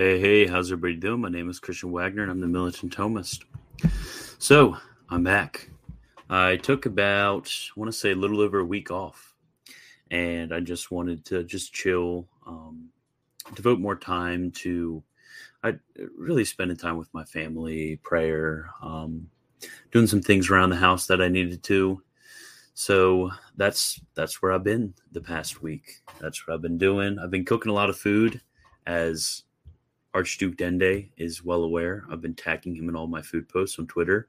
Hey, hey, how's everybody doing? My name is Christian Wagner and I'm the Militant Thomist. So, I'm back. I took about, I want to say, a little over a week off. And I just wanted to just chill, um, devote more time to I really spending time with my family, prayer, um, doing some things around the house that I needed to. So that's that's where I've been the past week. That's what I've been doing. I've been cooking a lot of food, as Archduke Dende is well aware. I've been tagging him in all my food posts on Twitter,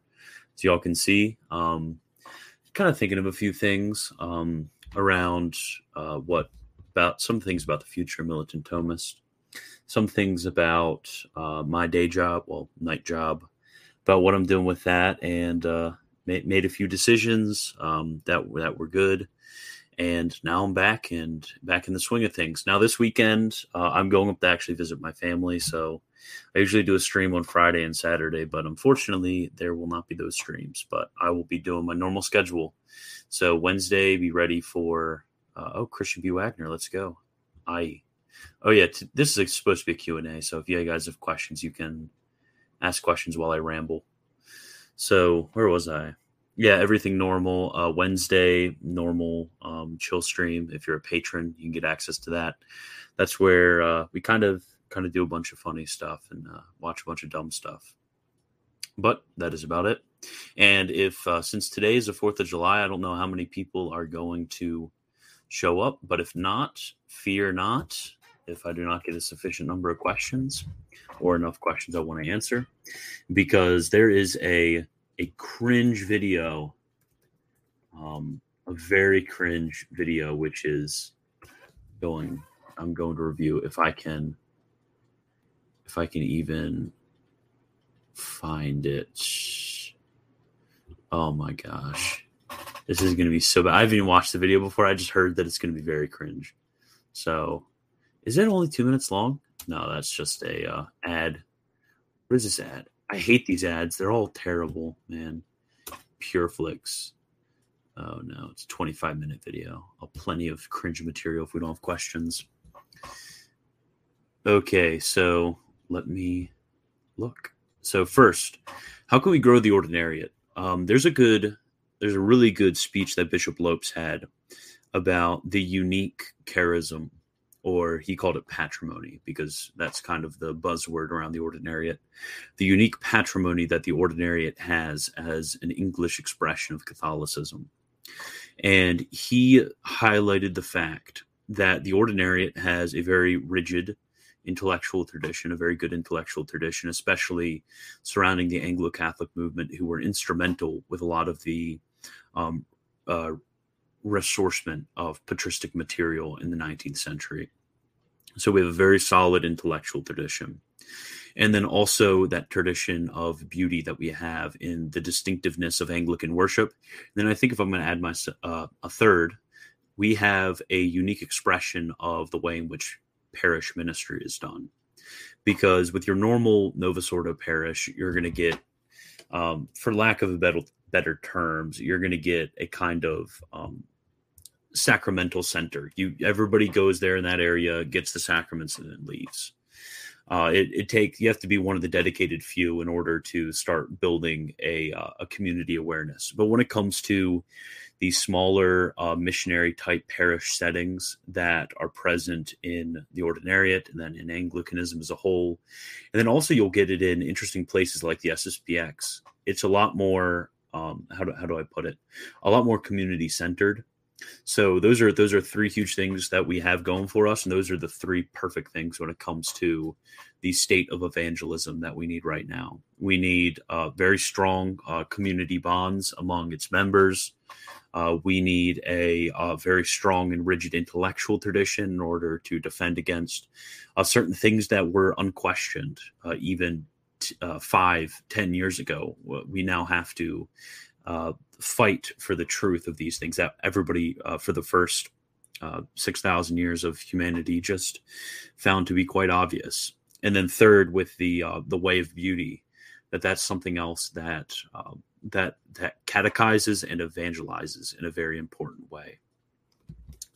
so y'all can see. Um, kind of thinking of a few things um, around uh, what about some things about the future militant Thomist, some things about uh, my day job, well, night job, about what I'm doing with that, and uh, made, made a few decisions um, that that were good. And now I'm back and back in the swing of things. Now this weekend, uh, I'm going up to actually visit my family. So I usually do a stream on Friday and Saturday, but unfortunately, there will not be those streams. But I will be doing my normal schedule. So Wednesday, be ready for uh, oh Christian B Wagner, let's go. I oh yeah, t- this is supposed to be a Q and A. So if you guys have questions, you can ask questions while I ramble. So where was I? Yeah, everything normal. Uh, Wednesday, normal um, chill stream. If you're a patron, you can get access to that. That's where uh, we kind of kind of do a bunch of funny stuff and uh, watch a bunch of dumb stuff. But that is about it. And if uh, since today is the Fourth of July, I don't know how many people are going to show up. But if not, fear not. If I do not get a sufficient number of questions or enough questions I want to answer, because there is a a cringe video, um, a very cringe video, which is going. I'm going to review if I can, if I can even find it. Oh my gosh, this is going to be so bad. I haven't even watched the video before. I just heard that it's going to be very cringe. So, is it only two minutes long? No, that's just a uh, ad. What is this ad? I hate these ads. They're all terrible, man. Pure Flix. Oh no, it's a 25 minute video. Oh, plenty of cringe material if we don't have questions. Okay, so let me look. So first, how can we grow the ordinariate? Um, there's a good, there's a really good speech that Bishop Lopes had about the unique charism or he called it patrimony because that's kind of the buzzword around the ordinariate. The unique patrimony that the ordinariate has as an English expression of Catholicism. And he highlighted the fact that the ordinariate has a very rigid intellectual tradition, a very good intellectual tradition, especially surrounding the Anglo Catholic movement, who were instrumental with a lot of the um, uh, ressourcement of patristic material in the 19th century. So we have a very solid intellectual tradition. And then also that tradition of beauty that we have in the distinctiveness of Anglican worship. And then I think if I'm going to add my uh, a third, we have a unique expression of the way in which parish ministry is done. Because with your normal Novus Ordo parish, you're going to get, um, for lack of a better better terms, you're going to get a kind of um, sacramental center. You everybody goes there in that area, gets the sacraments, and then leaves. Uh, it, it takes you have to be one of the dedicated few in order to start building a uh, a community awareness. But when it comes to these smaller uh, missionary type parish settings that are present in the ordinariate and then in Anglicanism as a whole, and then also you'll get it in interesting places like the SSPX. It's a lot more um, how do how do I put it? A lot more community centered so those are those are three huge things that we have going for us, and those are the three perfect things when it comes to the state of evangelism that we need right now. We need uh, very strong uh, community bonds among its members. Uh, we need a, a, uh, very strong and rigid intellectual tradition in order to defend against uh, certain things that were unquestioned uh, even t- five, ten years ago. We now have to uh, fight for the truth of these things that everybody uh, for the first uh, 6,000 years of humanity just found to be quite obvious. And then third, with the uh, the way of beauty, that that's something else that um, that that catechizes and evangelizes in a very important way.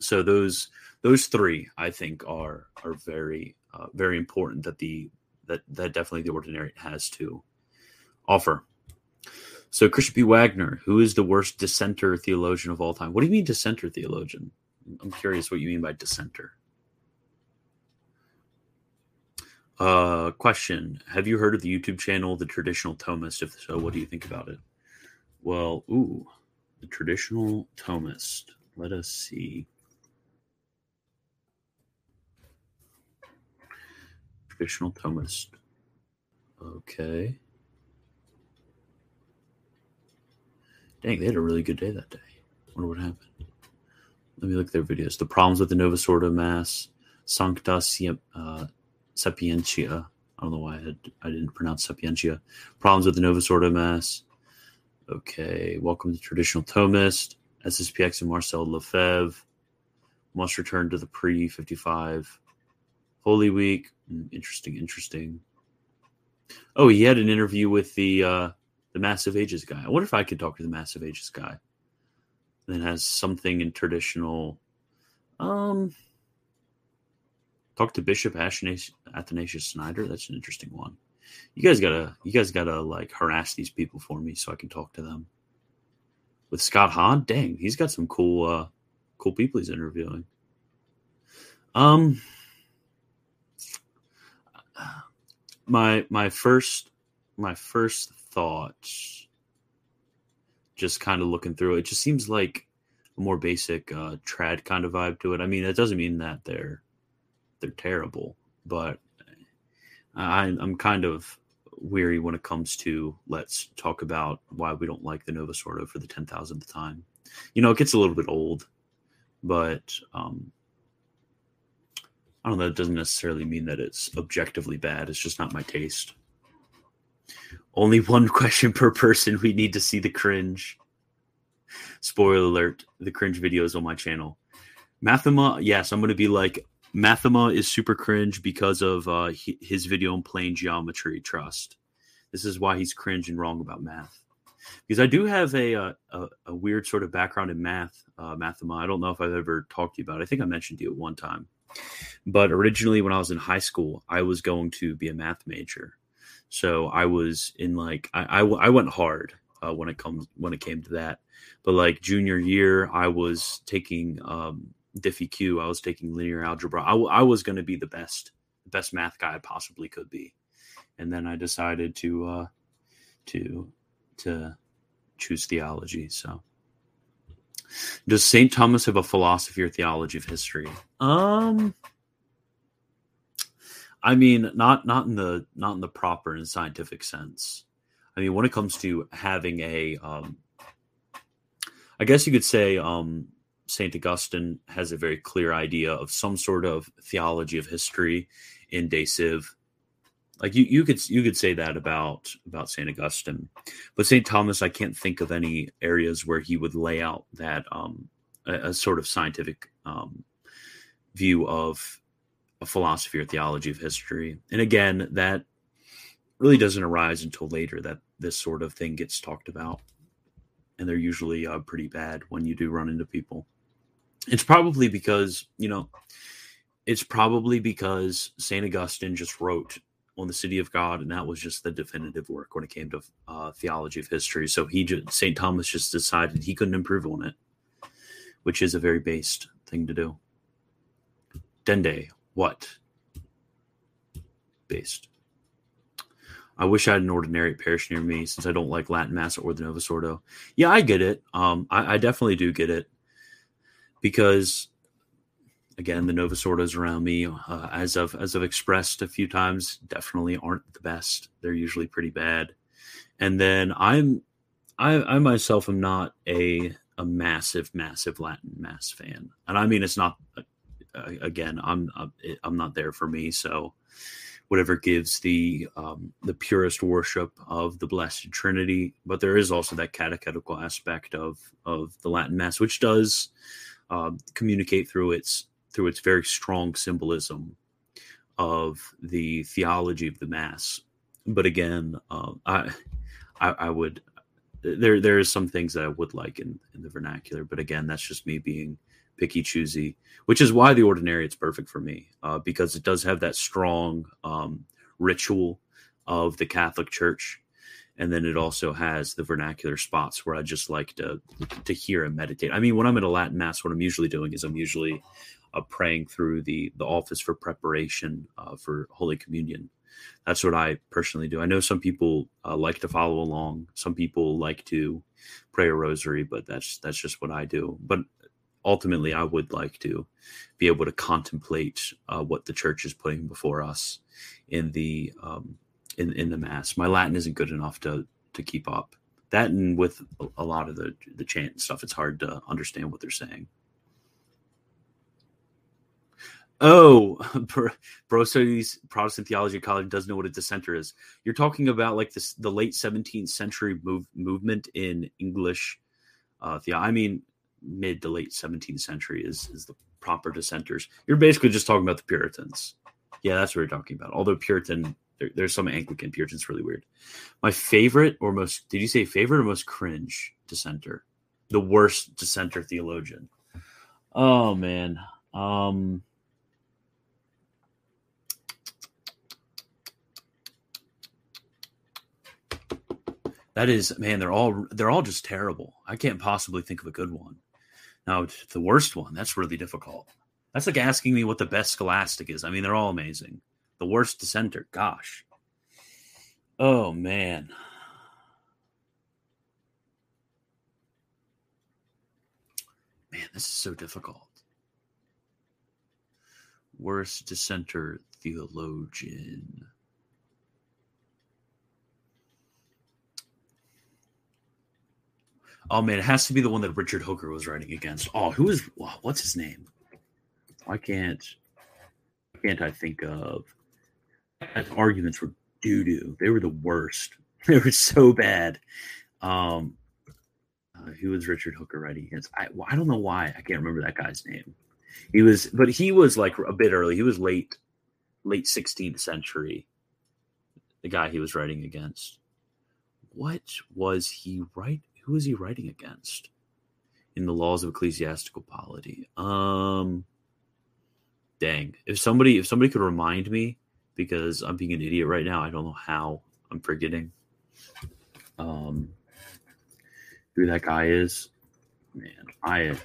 So those those three, I think, are are very uh, very important. That the that that definitely the ordinary has to offer. So Christian P. Wagner, who is the worst dissenter theologian of all time? What do you mean dissenter theologian? I'm curious what you mean by dissenter. Uh, question: Have you heard of the YouTube channel The Traditional Thomist? If so, what do you think about it? Well, ooh, the Traditional Thomist. Let us see. Traditional Thomist. Okay. Dang, they had a really good day that day. Wonder what happened. Let me look at their videos. The problems with the Novus Ordo Mass, Sancta uh, Sapientia. I don't know why I, had, I didn't pronounce Sapientia. Problems with the Novus Ordo Mass. Okay, welcome to Traditional Thomist. SSPX and Marcel Lefebvre. Must return to the pre 55 Holy Week. Hmm, interesting, interesting. Oh, he had an interview with the uh, the Mass of Ages guy. I wonder if I could talk to the Mass of Ages guy. That has something in traditional. Um, talk to Bishop Athanasius Schneider. That's an interesting one. You guys gotta, you guys gotta like harass these people for me so I can talk to them. With Scott Hahn, dang, he's got some cool, uh, cool people he's interviewing. Um, my my first my first thoughts just kind of looking through it, it just seems like a more basic uh trad kind of vibe to it i mean that doesn't mean that they're they're terrible but I, i'm kind of weary when it comes to let's talk about why we don't like the novus ordo for the 10000th time you know it gets a little bit old but um I don't know. That doesn't necessarily mean that it's objectively bad. It's just not my taste. Only one question per person. We need to see the cringe. Spoiler alert: the cringe videos on my channel. Mathema, yes, I'm going to be like Mathema is super cringe because of uh, his video on plane geometry. Trust. This is why he's cringe and wrong about math. Because I do have a uh, a, a weird sort of background in math, uh, Mathema. I don't know if I've ever talked to you about. It. I think I mentioned to you at one time. But originally, when I was in high school, I was going to be a math major. So I was in like I I, I went hard uh, when it comes when it came to that. But like junior year, I was taking um, Diffie Q. I was taking linear algebra. I, I was going to be the best best math guy I possibly could be. And then I decided to uh, to to choose theology. So does St. Thomas have a philosophy or theology of history? Um I mean not not in the not in the proper and scientific sense. I mean when it comes to having a um I guess you could say um St. Augustine has a very clear idea of some sort of theology of history in De Civ like you, you could you could say that about about Saint Augustine, but Saint Thomas, I can't think of any areas where he would lay out that um, a, a sort of scientific um, view of a philosophy or theology of history. And again, that really doesn't arise until later that this sort of thing gets talked about, and they're usually uh, pretty bad when you do run into people. It's probably because you know. It's probably because St. Augustine just wrote on the city of God, and that was just the definitive work when it came to uh, theology of history. So he, just, Saint Thomas, just decided he couldn't improve on it, which is a very based thing to do. Dende, what? Based. I wish I had an ordinary parish near me since I don't like Latin Mass or the Novus Ordo. Yeah, I get it. Um, I, I definitely do get it because again, the Novus Ordos around me, uh, as I've as I've expressed a few times, definitely aren't the best. They're usually pretty bad. And then I'm, I, I myself am not a a massive, massive Latin Mass fan, and I mean it's not. Again, I'm I'm not there for me. So, whatever gives the um, the purest worship of the Blessed Trinity, but there is also that catechetical aspect of of the Latin Mass, which does um, communicate through its through its very strong symbolism of the theology of the mass. But again, uh, I, I, I would there there is some things that I would like in in the vernacular, but again, that's just me being picky choosy, which is why the ordinary it's perfect for me uh, because it does have that strong um, ritual of the Catholic Church. And then it also has the vernacular spots where I just like to to hear and meditate. I mean, when I'm at a Latin mass, what I'm usually doing is I'm usually uh, praying through the the office for preparation uh, for Holy Communion. That's what I personally do. I know some people uh, like to follow along. Some people like to pray a rosary, but that's that's just what I do. But ultimately, I would like to be able to contemplate uh, what the church is putting before us in the um, in in the mass. My Latin isn't good enough to to keep up. That and with a lot of the the chant stuff, it's hard to understand what they're saying. Oh, Bro Studies Protestant Theology College doesn't know what a dissenter is. You're talking about like this the late 17th century move, movement in English uh the I mean mid to late 17th century is is the proper dissenters. You're basically just talking about the Puritans. Yeah, that's what you're talking about. Although Puritan there, there's some Anglican Puritans really weird. My favorite or most did you say favorite or most cringe dissenter? The worst dissenter theologian. Oh man. Um That is, man, they're all they're all just terrible. I can't possibly think of a good one. Oh, now, the worst one, that's really difficult. That's like asking me what the best scholastic is. I mean, they're all amazing. The worst dissenter, gosh. Oh man. Man, this is so difficult. Worst dissenter theologian. Oh man, it has to be the one that Richard Hooker was writing against. Oh, who is what's his name? Why can't can't I think of his arguments were doo doo. They were the worst. They were so bad. Um uh, who was Richard Hooker writing against? I I don't know why. I can't remember that guy's name. He was but he was like a bit early. He was late late 16th century. The guy he was writing against. What was he right who is he writing against in the laws of ecclesiastical polity? Um, dang, if somebody if somebody could remind me, because I'm being an idiot right now, I don't know how I'm forgetting. Um, who that guy is? Man, I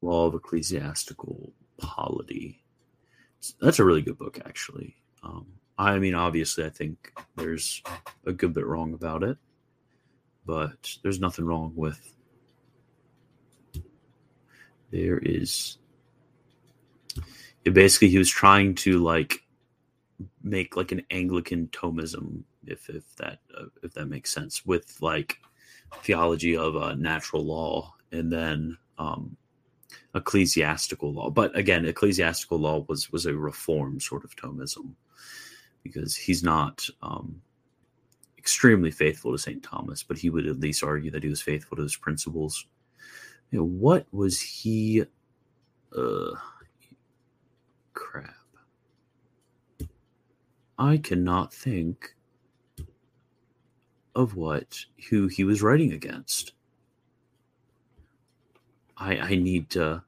law of ecclesiastical polity. That's a really good book, actually. Um, I mean, obviously, I think there's a good bit wrong about it but there's nothing wrong with there is basically he was trying to like make like an anglican thomism if if that uh, if that makes sense with like theology of uh, natural law and then um ecclesiastical law. But again ecclesiastical law was was a reform sort of thomism because he's not um extremely faithful to St. Thomas, but he would at least argue that he was faithful to his principles. You know, what was he? Uh, crap. I cannot think of what who he was writing against. I I need to.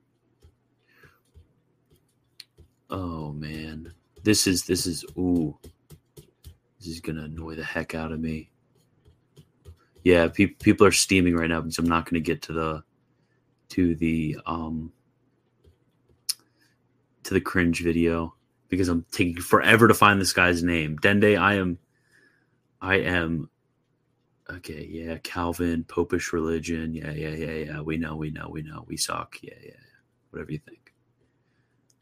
Oh man, this is this is ooh. This is gonna annoy the heck out of me. Yeah, pe- people are steaming right now because I'm not gonna get to the to the um to the cringe video because I'm taking forever to find this guy's name. Dende, I am I am okay, yeah, Calvin, popish religion, yeah, yeah, yeah, yeah. We know, we know, we know. We suck. Yeah, yeah, yeah. Whatever you think.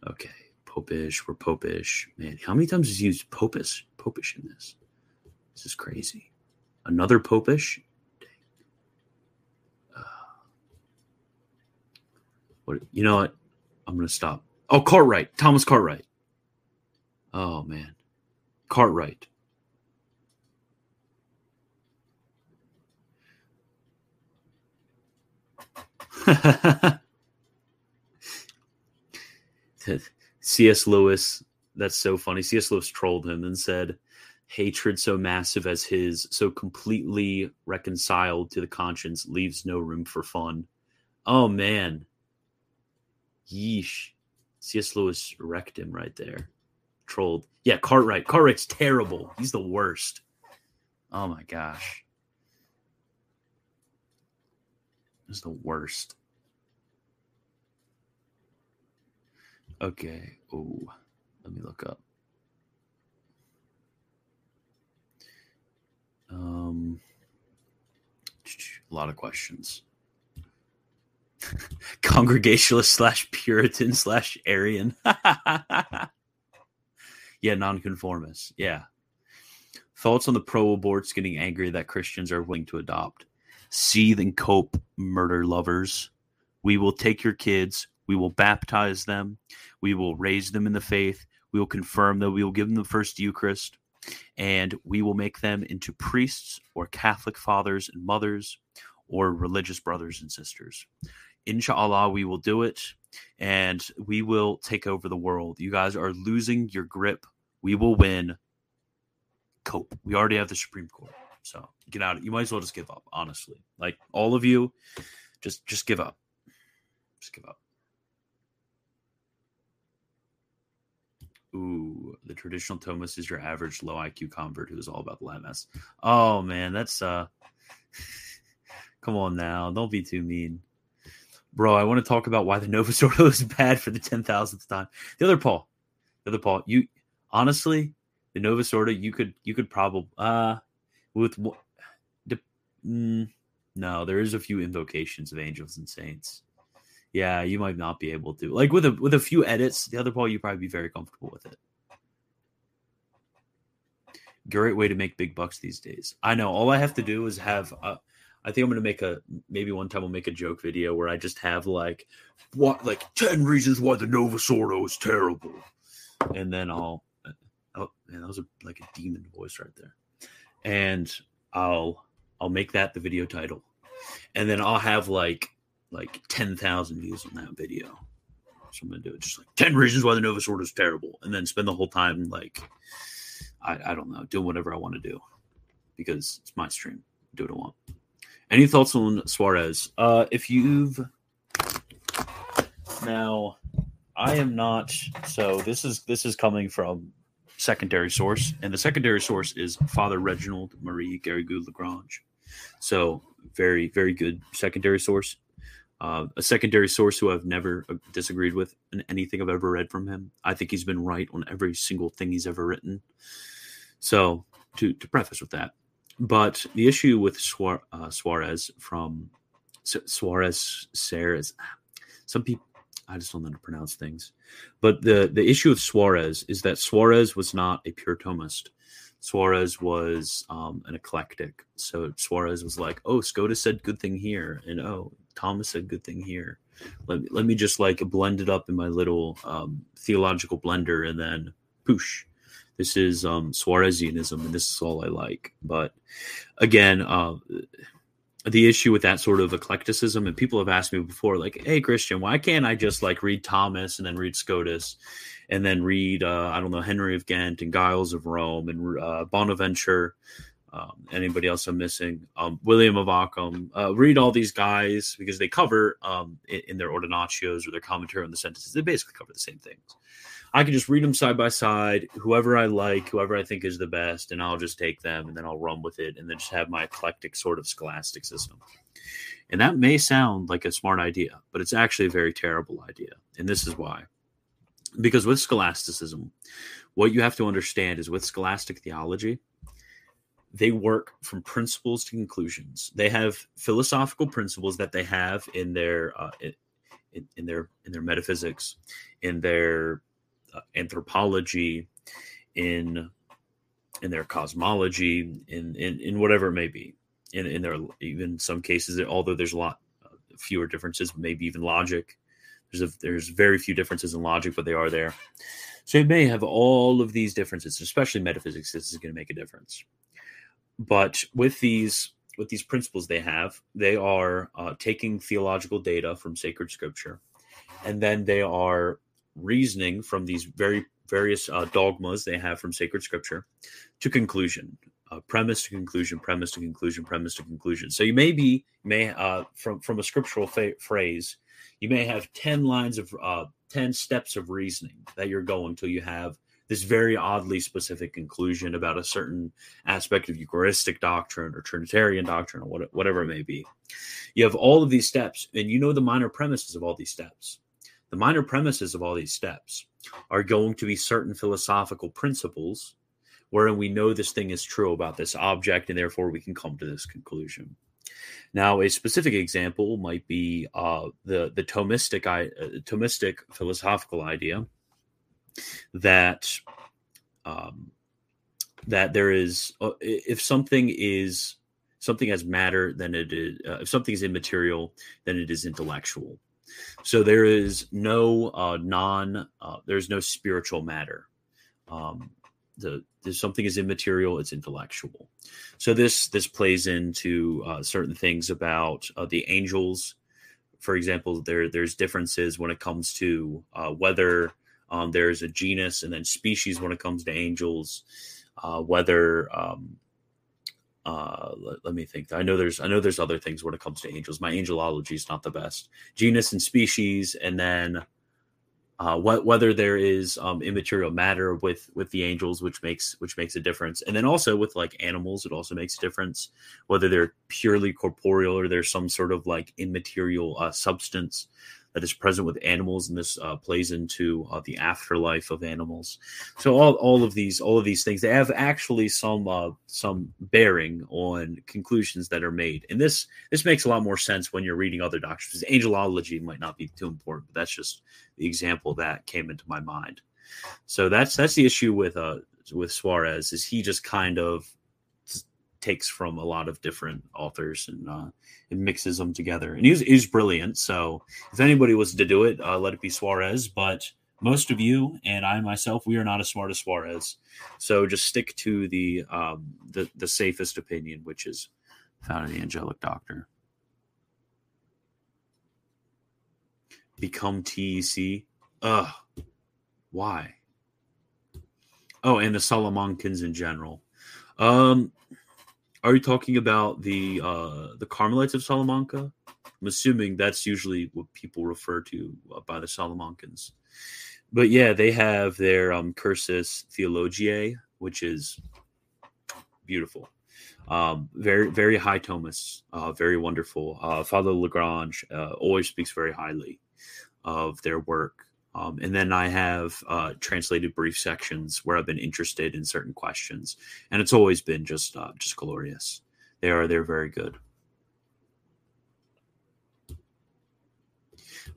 Okay popish. We're popish. Man, how many times has he used popish, popish in this? This is crazy. Another popish. Uh, what? You know what? I'm gonna stop. Oh, Cartwright, Thomas Cartwright. Oh man, Cartwright. C.S. Lewis, that's so funny. C.S. Lewis trolled him and said, Hatred so massive as his, so completely reconciled to the conscience, leaves no room for fun. Oh, man. Yeesh. C.S. Lewis wrecked him right there. trolled. Yeah, Cartwright. Cartwright's terrible. He's the worst. Oh my gosh. He's the worst. Okay. Oh, let me look up. Um, a lot of questions. Congregationalist slash Puritan slash Arian. yeah, nonconformist. Yeah. Thoughts on the pro aborts getting angry that Christians are willing to adopt. Seethe and cope, murder lovers. We will take your kids. We will baptize them. We will raise them in the faith. We will confirm that we will give them the first Eucharist. And we will make them into priests or Catholic fathers and mothers or religious brothers and sisters. Inshallah, we will do it and we will take over the world. You guys are losing your grip. We will win. Cope. We already have the Supreme Court. So get out. You might as well just give up, honestly. Like all of you, just just give up. Just give up. Ooh, the traditional Thomas is your average low IQ convert who's all about the Latin mess. Oh man, that's uh come on now. Don't be too mean. Bro, I want to talk about why the Novus Ordo is bad for the ten thousandth time. The other Paul. The other Paul, you honestly, the Novus Ordo, you could you could probably uh with the mm, no, there is a few invocations of angels and saints yeah, you might not be able to. Like with a with a few edits, the other Paul you probably be very comfortable with it. Great way to make big bucks these days. I know. All I have to do is have. A, I think I'm gonna make a maybe one time I'll make a joke video where I just have like what like ten reasons why the Novus Ordo is terrible, and then I'll. Uh, oh man, that was a, like a demon voice right there, and I'll I'll make that the video title, and then I'll have like like 10,000 views on that video. So I'm going to do it just like 10 reasons why the Novus Ordo is terrible. And then spend the whole time like, I, I don't know, doing whatever I want to do because it's my stream. Do what I want. Any thoughts on Suarez? Uh, if you've now, I am not. So this is this is coming from secondary source, and the secondary source is Father Reginald Marie Garrigou Lagrange. So very very good secondary source. Uh, a secondary source who I've never uh, disagreed with in anything I've ever read from him. I think he's been right on every single thing he's ever written. So to to preface with that, but the issue with Suarez, uh, Suarez from Suarez Suarez, some people I just don't know how to pronounce things. But the the issue with Suarez is that Suarez was not a pure Thomist. Suarez was um, an eclectic. So Suarez was like, "Oh, Scotus said good thing here," and "Oh, Thomas said good thing here. Let me, let me just like blend it up in my little um, theological blender and then poosh. This is um, Suarezianism, and this is all I like. But again, uh, the issue with that sort of eclecticism, and people have asked me before, like, "Hey, Christian, why can't I just like read Thomas and then read Scotus, and then read uh, I don't know Henry of Ghent and Giles of Rome and uh, Bonaventure um, anybody else I'm missing? Um, William of Ockham. Uh, read all these guys because they cover um, in, in, their ordinatios or their commentary on the sentences. They basically cover the same things. I can just read them side by side, whoever I like, whoever I think is the best, and I'll just take them and then I'll run with it and then just have my eclectic sort of scholastic system. And that may sound like a smart idea, but it's actually a very terrible idea. And this is why. Because with scholasticism, what you have to understand is with scholastic theology, they work from principles to conclusions. They have philosophical principles that they have in their uh, in, in, their in their metaphysics, in their uh, anthropology, in in their cosmology, in, in in whatever it may be. In in their even some cases, although there's a lot uh, fewer differences, maybe even logic. There's a, there's very few differences in logic, but they are there. So it may have all of these differences, especially metaphysics. This is going to make a difference but with these with these principles they have, they are uh, taking theological data from sacred scripture, and then they are reasoning from these very various uh, dogmas they have from sacred scripture to conclusion, uh, premise to conclusion, premise to conclusion, premise to conclusion. So you may be may uh, from from a scriptural fa- phrase, you may have ten lines of uh, ten steps of reasoning that you're going till you have this very oddly specific conclusion about a certain aspect of Eucharistic doctrine or Trinitarian doctrine or whatever it may be. You have all of these steps, and you know the minor premises of all these steps. The minor premises of all these steps are going to be certain philosophical principles wherein we know this thing is true about this object, and therefore we can come to this conclusion. Now, a specific example might be uh, the the Thomistic uh, Thomistic philosophical idea that um, that there is uh, if something is something has matter, then it is uh, if something is immaterial, then it is intellectual. So there is no uh, non uh, there's no spiritual matter. Um, the something is immaterial it's intellectual so this this plays into uh, certain things about uh, the angels for example there there's differences when it comes to whether um, there's a genus and then species when it comes to angels uh, whether um, uh, let, let, me think. I know there's I know there's other things when it comes to angels. My angelology is not the best. Genus and species, and then uh, whether there is um, immaterial matter with with the angels, which makes which makes a difference, and then also with like animals, it also makes a difference whether they're purely corporeal or there's some sort of like immaterial uh, substance that is present with animals, and this uh, plays into uh, the afterlife of animals. So all, all of these all of these things they have actually some uh, some bearing on conclusions that are made, and this this makes a lot more sense when you're reading other doctrines. Angelology might not be too important, but that's just the example that came into my mind. So that's that's the issue with uh with Suarez is he just kind of takes from a lot of different authors and uh, mixes them together. And he's he's brilliant. So if anybody was to do it, uh, let it be Suarez. But most of you and I myself, we are not as smart as Suarez. So just stick to the um, the the safest opinion, which is found in the Angelic Doctor. Become TEC. Ugh. Why? Oh, and the Salamancans in general. Um, are you talking about the uh, the Carmelites of Salamanca? I'm assuming that's usually what people refer to uh, by the Salamancans. But yeah, they have their um, Cursus Theologiae, which is beautiful. Um, very very high Thomas, uh, very wonderful. Uh, Father Lagrange uh, always speaks very highly of their work. Um, and then I have uh, translated brief sections where I've been interested in certain questions, and it's always been just uh, just glorious. They are they're very good.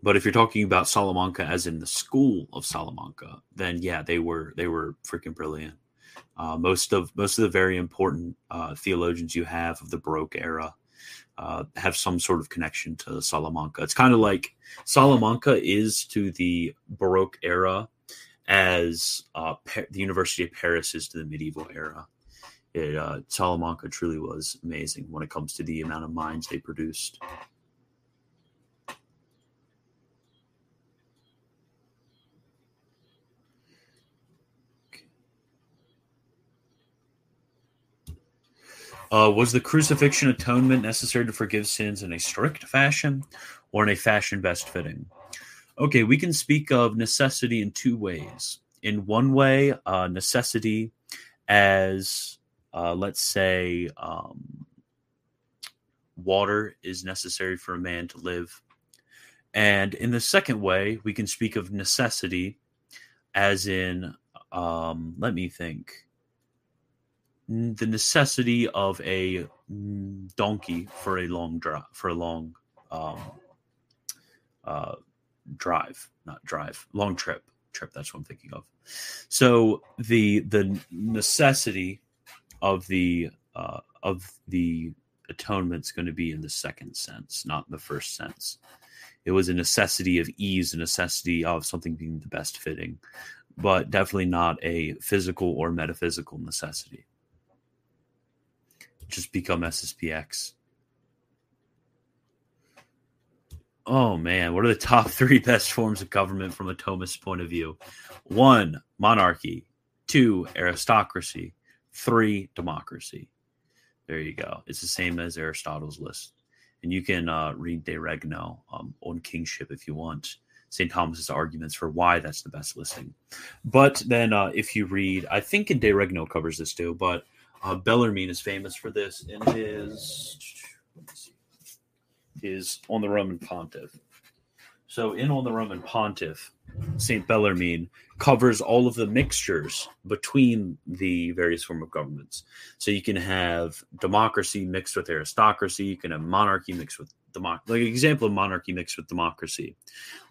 But if you're talking about Salamanca as in the school of Salamanca, then yeah, they were they were freaking brilliant. Uh, most of most of the very important uh, theologians you have of the Baroque era uh, have some sort of connection to Salamanca. It's kind of like Salamanca is to the Baroque era as uh, pa- the University of Paris is to the medieval era. It, uh, Salamanca truly was amazing when it comes to the amount of minds they produced. Uh, was the crucifixion atonement necessary to forgive sins in a strict fashion or in a fashion best fitting? Okay, we can speak of necessity in two ways. In one way, uh, necessity as, uh, let's say, um, water is necessary for a man to live. And in the second way, we can speak of necessity as in, um, let me think the necessity of a donkey for a long drive for a long um, uh, drive, not drive, long trip. Trip. That's what I'm thinking of. So the the necessity of the uh, of the atonement is going to be in the second sense, not the first sense. It was a necessity of ease, a necessity of something being the best fitting, but definitely not a physical or metaphysical necessity just become SSPX. Oh man, what are the top three best forms of government from a Thomist point of view? One, monarchy. Two, aristocracy. Three, democracy. There you go. It's the same as Aristotle's list. And you can uh, read De Regno um, on kingship if you want St. Thomas's arguments for why that's the best listing. But then uh, if you read, I think in De Regno covers this too, but uh, Bellarmine is famous for this in his is on the Roman Pontiff. So in on the Roman Pontiff, Saint Bellarmine covers all of the mixtures between the various form of governments. So you can have democracy mixed with aristocracy. You can have monarchy mixed with democracy. Like an example of monarchy mixed with democracy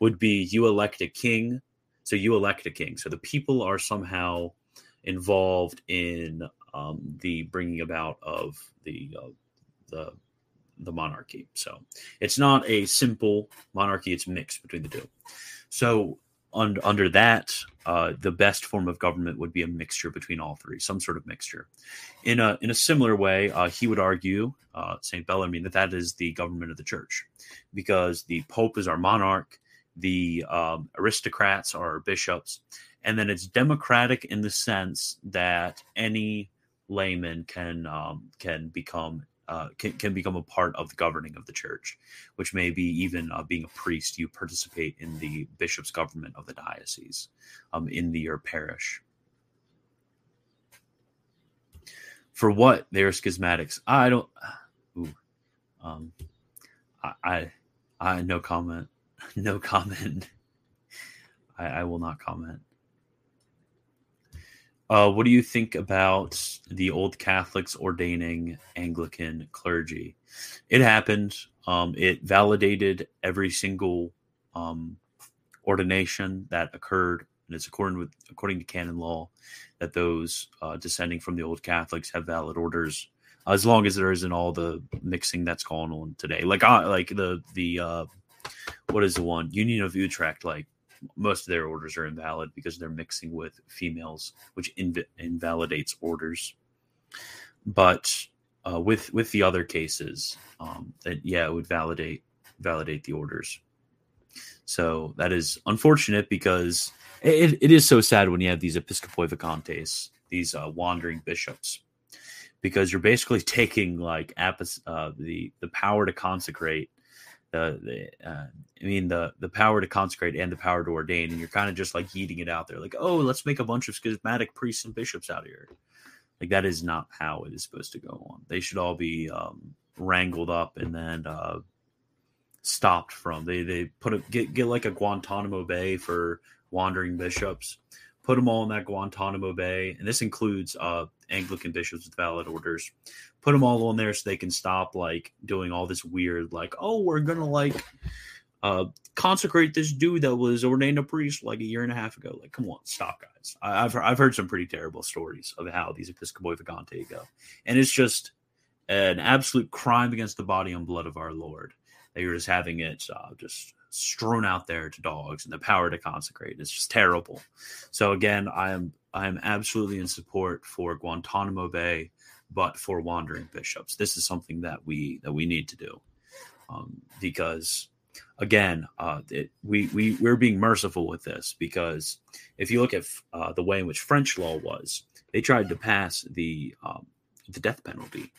would be you elect a king. So you elect a king. So the people are somehow involved in um, the bringing about of the uh, the the monarchy. So it's not a simple monarchy; it's mixed between the two. So un- under that, uh, the best form of government would be a mixture between all three, some sort of mixture. In a in a similar way, uh, he would argue, uh, Saint Bellarmine, that that is the government of the church, because the pope is our monarch, the um, aristocrats are our bishops, and then it's democratic in the sense that any layman can um, can become uh, can, can become a part of the governing of the church, which may be even uh, being a priest. You participate in the bishop's government of the diocese um, in the, your parish. For what they are schismatics? I don't. Ooh, um, I, I, I no comment. No comment. I, I will not comment. Uh, what do you think about the old Catholics ordaining Anglican clergy? It happened. Um, it validated every single um, ordination that occurred, and it's according with according to canon law that those uh, descending from the old Catholics have valid orders, as long as there isn't all the mixing that's going on today. Like uh, like the the uh, what is the one Union of Utrecht? Like most of their orders are invalid because they're mixing with females, which inv- invalidates orders. But uh, with with the other cases, um, that yeah, it would validate validate the orders. So that is unfortunate because it, it is so sad when you have these episcopi vagantes, these uh, wandering bishops, because you're basically taking like uh, the the power to consecrate the, the uh, I mean the the power to consecrate and the power to ordain, and you're kind of just like eating it out there, like oh, let's make a bunch of schismatic priests and bishops out of here. Like that is not how it is supposed to go on. They should all be um, wrangled up and then uh, stopped from. They they put a get get like a Guantanamo Bay for wandering bishops. Put them all in that Guantanamo Bay, and this includes uh, Anglican bishops with valid orders put them all on there so they can stop like doing all this weird like oh we're gonna like uh consecrate this dude that was ordained a priest like a year and a half ago. Like come on stop guys. I, have I've heard some pretty terrible stories of how these episcopi vagante go. And it's just an absolute crime against the body and blood of our lord that you're just having it uh, just strewn out there to dogs and the power to consecrate. It's just terrible. So again i am i am absolutely in support for guantanamo bay but for wandering bishops. This is something that we that we need to do um, because again, uh, it, we we we're being merciful with this because if you look at uh, the way in which French law was, they tried to pass the um, the death penalty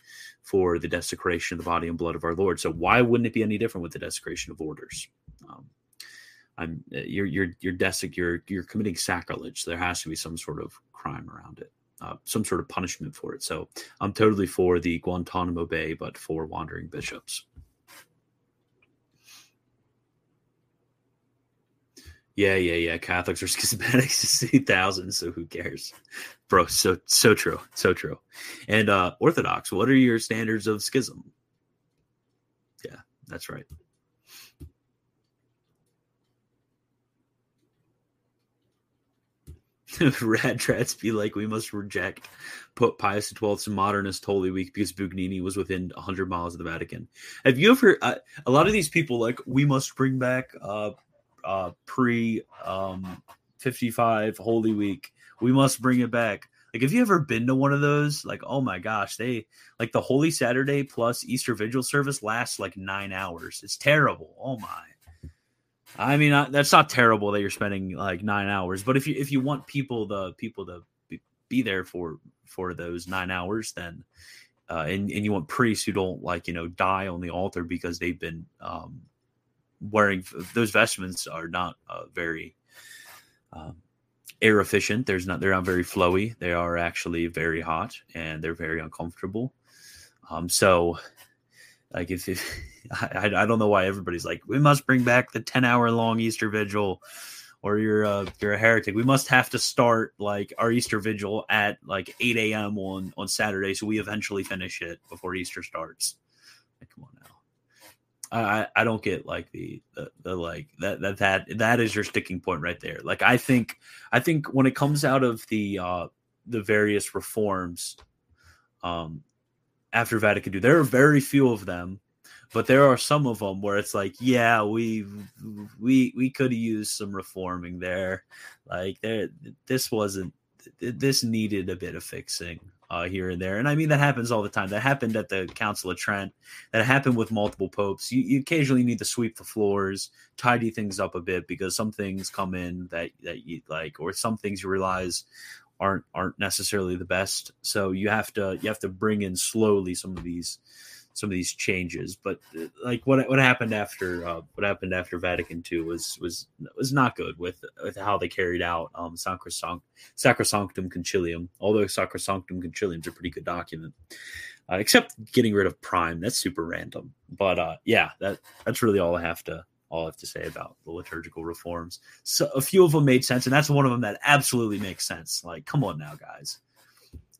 for the desecration of the body and blood of our Lord. So why wouldn't it be any different with the desecration of orders? Um, I'm you're you're you're desec you're you're committing sacrilege. There has to be some sort of crime around it uh, some sort of punishment for it. So I'm totally for the Guantanamo Bay, but for wandering bishops. Yeah, yeah, yeah. Catholics are schismatics thousands, so who cares, bro? So so true, so true. And uh Orthodox, what are your standards of schism? Yeah, that's right. Rad Trads be like, we must reject Pope Pius XII's modernist Holy Week because Bugnini was within 100 miles of the Vatican. Have you ever, uh, a lot of these people, like, we must bring back uh, uh, pre um, 55 Holy Week. We must bring it back. Like, have you ever been to one of those? Like, oh my gosh, they like the Holy Saturday plus Easter Vigil service lasts like nine hours. It's terrible. Oh my. I mean, that's not terrible that you're spending like nine hours, but if you if you want people the people to be, be there for for those nine hours, then uh, and and you want priests who don't like you know die on the altar because they've been um, wearing those vestments are not uh, very um, air efficient. There's not they're not very flowy. They are actually very hot and they're very uncomfortable. Um, so like if, I, I don't know why everybody's like we must bring back the 10 hour long Easter vigil or you're a, you're a heretic. We must have to start like our Easter vigil at like 8 a.m. on on Saturday, so we eventually finish it before Easter starts. Like, come on now. I I don't get like the, the the like that that that that is your sticking point right there. Like I think I think when it comes out of the uh the various reforms um after Vatican II, there are very few of them but there are some of them where it's like yeah we we we could use some reforming there. Like there this wasn't this needed a bit of fixing uh, here and there. And i mean that happens all the time. That happened at the council of trent. That happened with multiple popes. You, you occasionally need to sweep the floors tidy things up a bit because some things come in that that you like or some things you realize aren't aren't necessarily the best so you have to you have to bring in slowly some of these some of these changes. But uh, like what what happened after uh, what happened after Vatican II was was was not good with with how they carried out um, Sacrosanct, Sacrosanctum Concilium. Although Sacrosanctum Concilium is a pretty good document, uh, except getting rid of Prime. That's super random. But uh, yeah, that that's really all I have to all I have to say about the liturgical reforms. So a few of them made sense, and that's one of them that absolutely makes sense. Like, come on now, guys.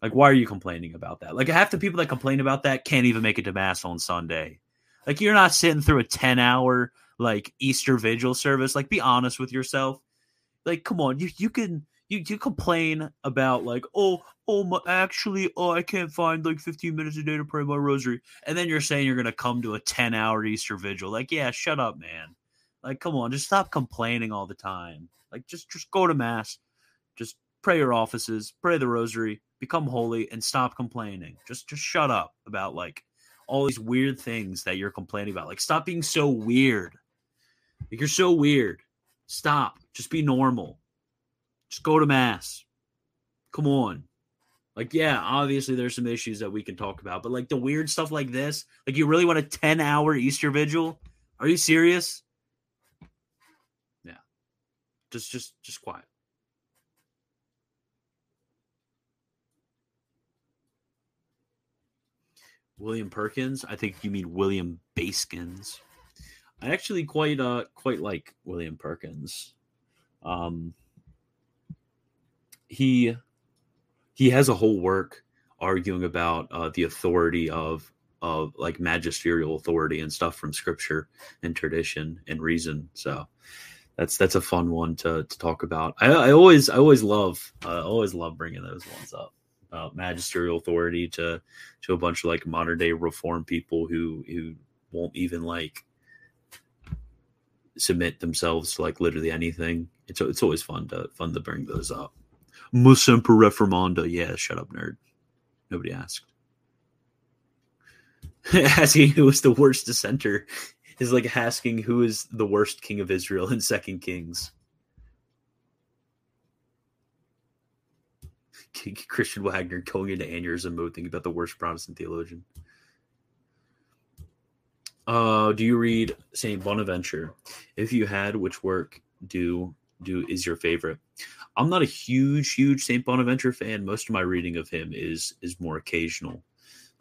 Like, why are you complaining about that? Like, half the people that complain about that can't even make it to mass on Sunday. Like, you're not sitting through a 10 hour, like, Easter vigil service. Like, be honest with yourself. Like, come on. You, you can. You, you complain about like oh oh my, actually oh I can't find like 15 minutes a day to pray my rosary and then you're saying you're gonna come to a 10 hour Easter vigil like yeah shut up man like come on just stop complaining all the time like just just go to mass just pray your offices pray the rosary become holy and stop complaining. Just just shut up about like all these weird things that you're complaining about. Like stop being so weird. Like, you're so weird. Stop. Just be normal. Just go to mass. Come on. Like, yeah, obviously there's some issues that we can talk about, but like the weird stuff like this, like you really want a 10 hour Easter vigil? Are you serious? Just just just quiet. William Perkins. I think you mean William Baskins. I actually quite uh quite like William Perkins. Um he he has a whole work arguing about uh, the authority of of like magisterial authority and stuff from scripture and tradition and reason. So that's that's a fun one to to talk about. I, I always I always love uh, always love bringing those ones up uh, magisterial authority to to a bunch of like modern day reform people who who won't even like submit themselves to like literally anything. It's it's always fun to fun to bring those up. Musemper reformanda. Yeah, shut up, nerd. Nobody asked. asking who was the worst dissenter is like asking who is the worst king of Israel in Second Kings. Christian Wagner going into aneurysm mode, thinking about the worst Protestant theologian. Uh, do you read Saint Bonaventure? If you had, which work do do is your favorite? I'm not a huge, huge Saint Bonaventure fan. Most of my reading of him is is more occasional.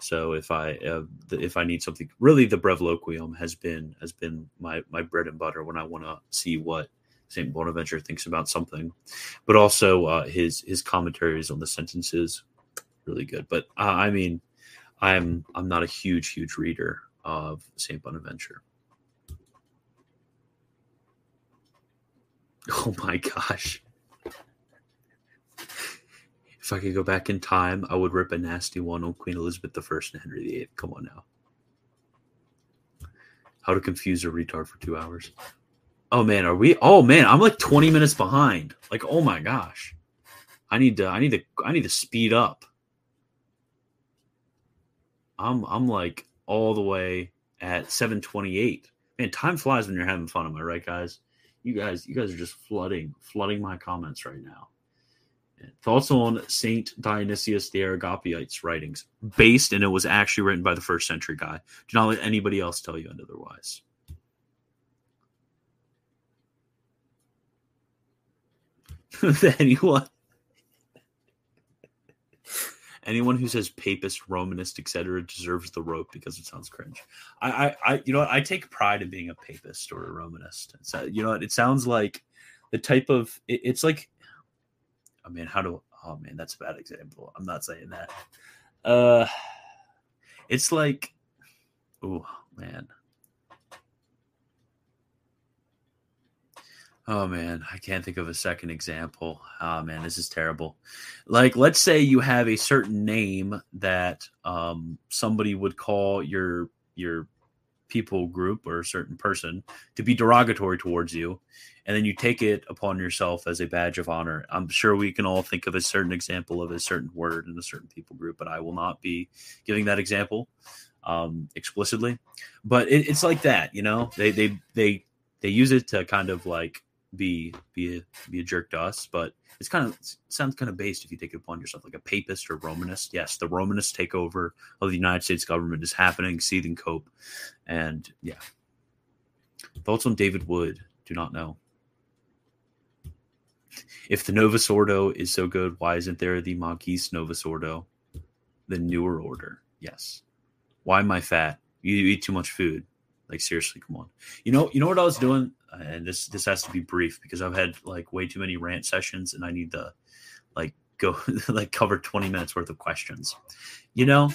So if I uh, if I need something, really, the Breviloquium has been has been my my bread and butter when I want to see what Saint Bonaventure thinks about something, but also uh, his his commentaries on the sentences really good. But uh, I mean, I'm I'm not a huge huge reader of Saint Bonaventure. Oh my gosh. If I could go back in time, I would rip a nasty one on Queen Elizabeth I and Henry VIII. Come on now. How to confuse a retard for two hours. Oh man, are we? Oh man, I'm like 20 minutes behind. Like, oh my gosh, I need to, I need to, I need to speed up. I'm, I'm like all the way at 728. Man, time flies when you're having fun. Am I right, guys? You guys, you guys are just flooding, flooding my comments right now. Thoughts on Saint Dionysius the Aragapiites writings, based and it was actually written by the first century guy. Do not let anybody else tell you otherwise. anyone, anyone who says papist, Romanist, etc., deserves the rope because it sounds cringe. I, I, I, you know, what? I take pride in being a papist or a Romanist. So, you know, what? it sounds like the type of it, it's like I mean, how do? Oh man, that's a bad example. I'm not saying that. Uh, it's like, oh man. Oh man, I can't think of a second example. Oh man, this is terrible. Like, let's say you have a certain name that um, somebody would call your your people group or a certain person to be derogatory towards you, and then you take it upon yourself as a badge of honor. I'm sure we can all think of a certain example of a certain word in a certain people group, but I will not be giving that example um, explicitly. But it, it's like that, you know. They they they they use it to kind of like be be a, be a jerk to us, but it's kind of it sounds kind of based if you take it upon yourself, like a papist or Romanist. Yes, the Romanist takeover of the United States government is happening. Seething cope, and yeah. Thoughts on David Wood? Do not know. If the Novus Ordo is so good, why isn't there the Magis Novus Ordo, the newer order? Yes. Why am I fat? You eat too much food. Like seriously, come on. You know, you know what I was doing, and this this has to be brief because I've had like way too many rant sessions, and I need to like go like cover twenty minutes worth of questions. You know,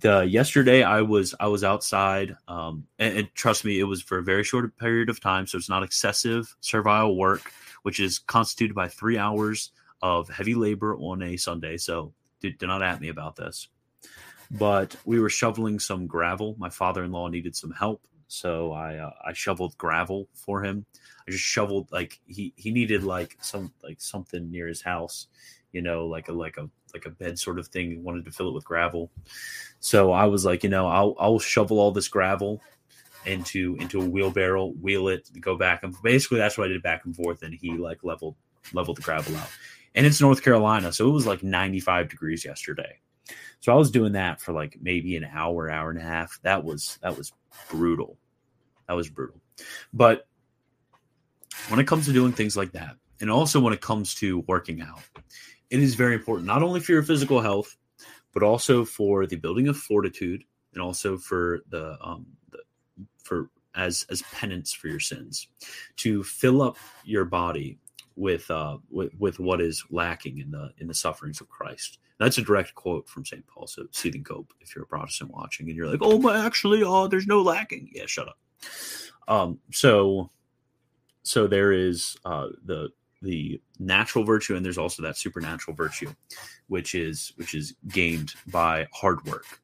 the yesterday I was I was outside, um, and, and trust me, it was for a very short period of time, so it's not excessive servile work, which is constituted by three hours of heavy labor on a Sunday. So do, do not at me about this but we were shoveling some gravel. My father-in-law needed some help, so I uh, I shoveled gravel for him. I just shoveled like he he needed like some like something near his house, you know, like a like a like a bed sort of thing. He wanted to fill it with gravel, so I was like, you know, I'll I'll shovel all this gravel into into a wheelbarrow, wheel it, go back and basically that's what I did back and forth, and he like leveled leveled the gravel out. And it's North Carolina, so it was like 95 degrees yesterday. So I was doing that for like maybe an hour, hour and a half. That was that was brutal. That was brutal. But when it comes to doing things like that, and also when it comes to working out, it is very important not only for your physical health, but also for the building of fortitude, and also for the, um, the for as as penance for your sins, to fill up your body with uh with, with what is lacking in the in the sufferings of Christ. That's a direct quote from St. Paul. So Seething Cope, if you're a Protestant watching and you're like, oh, but actually, oh, there's no lacking. Yeah, shut up. Um, so, so there is uh, the the natural virtue, and there's also that supernatural virtue, which is which is gained by hard work.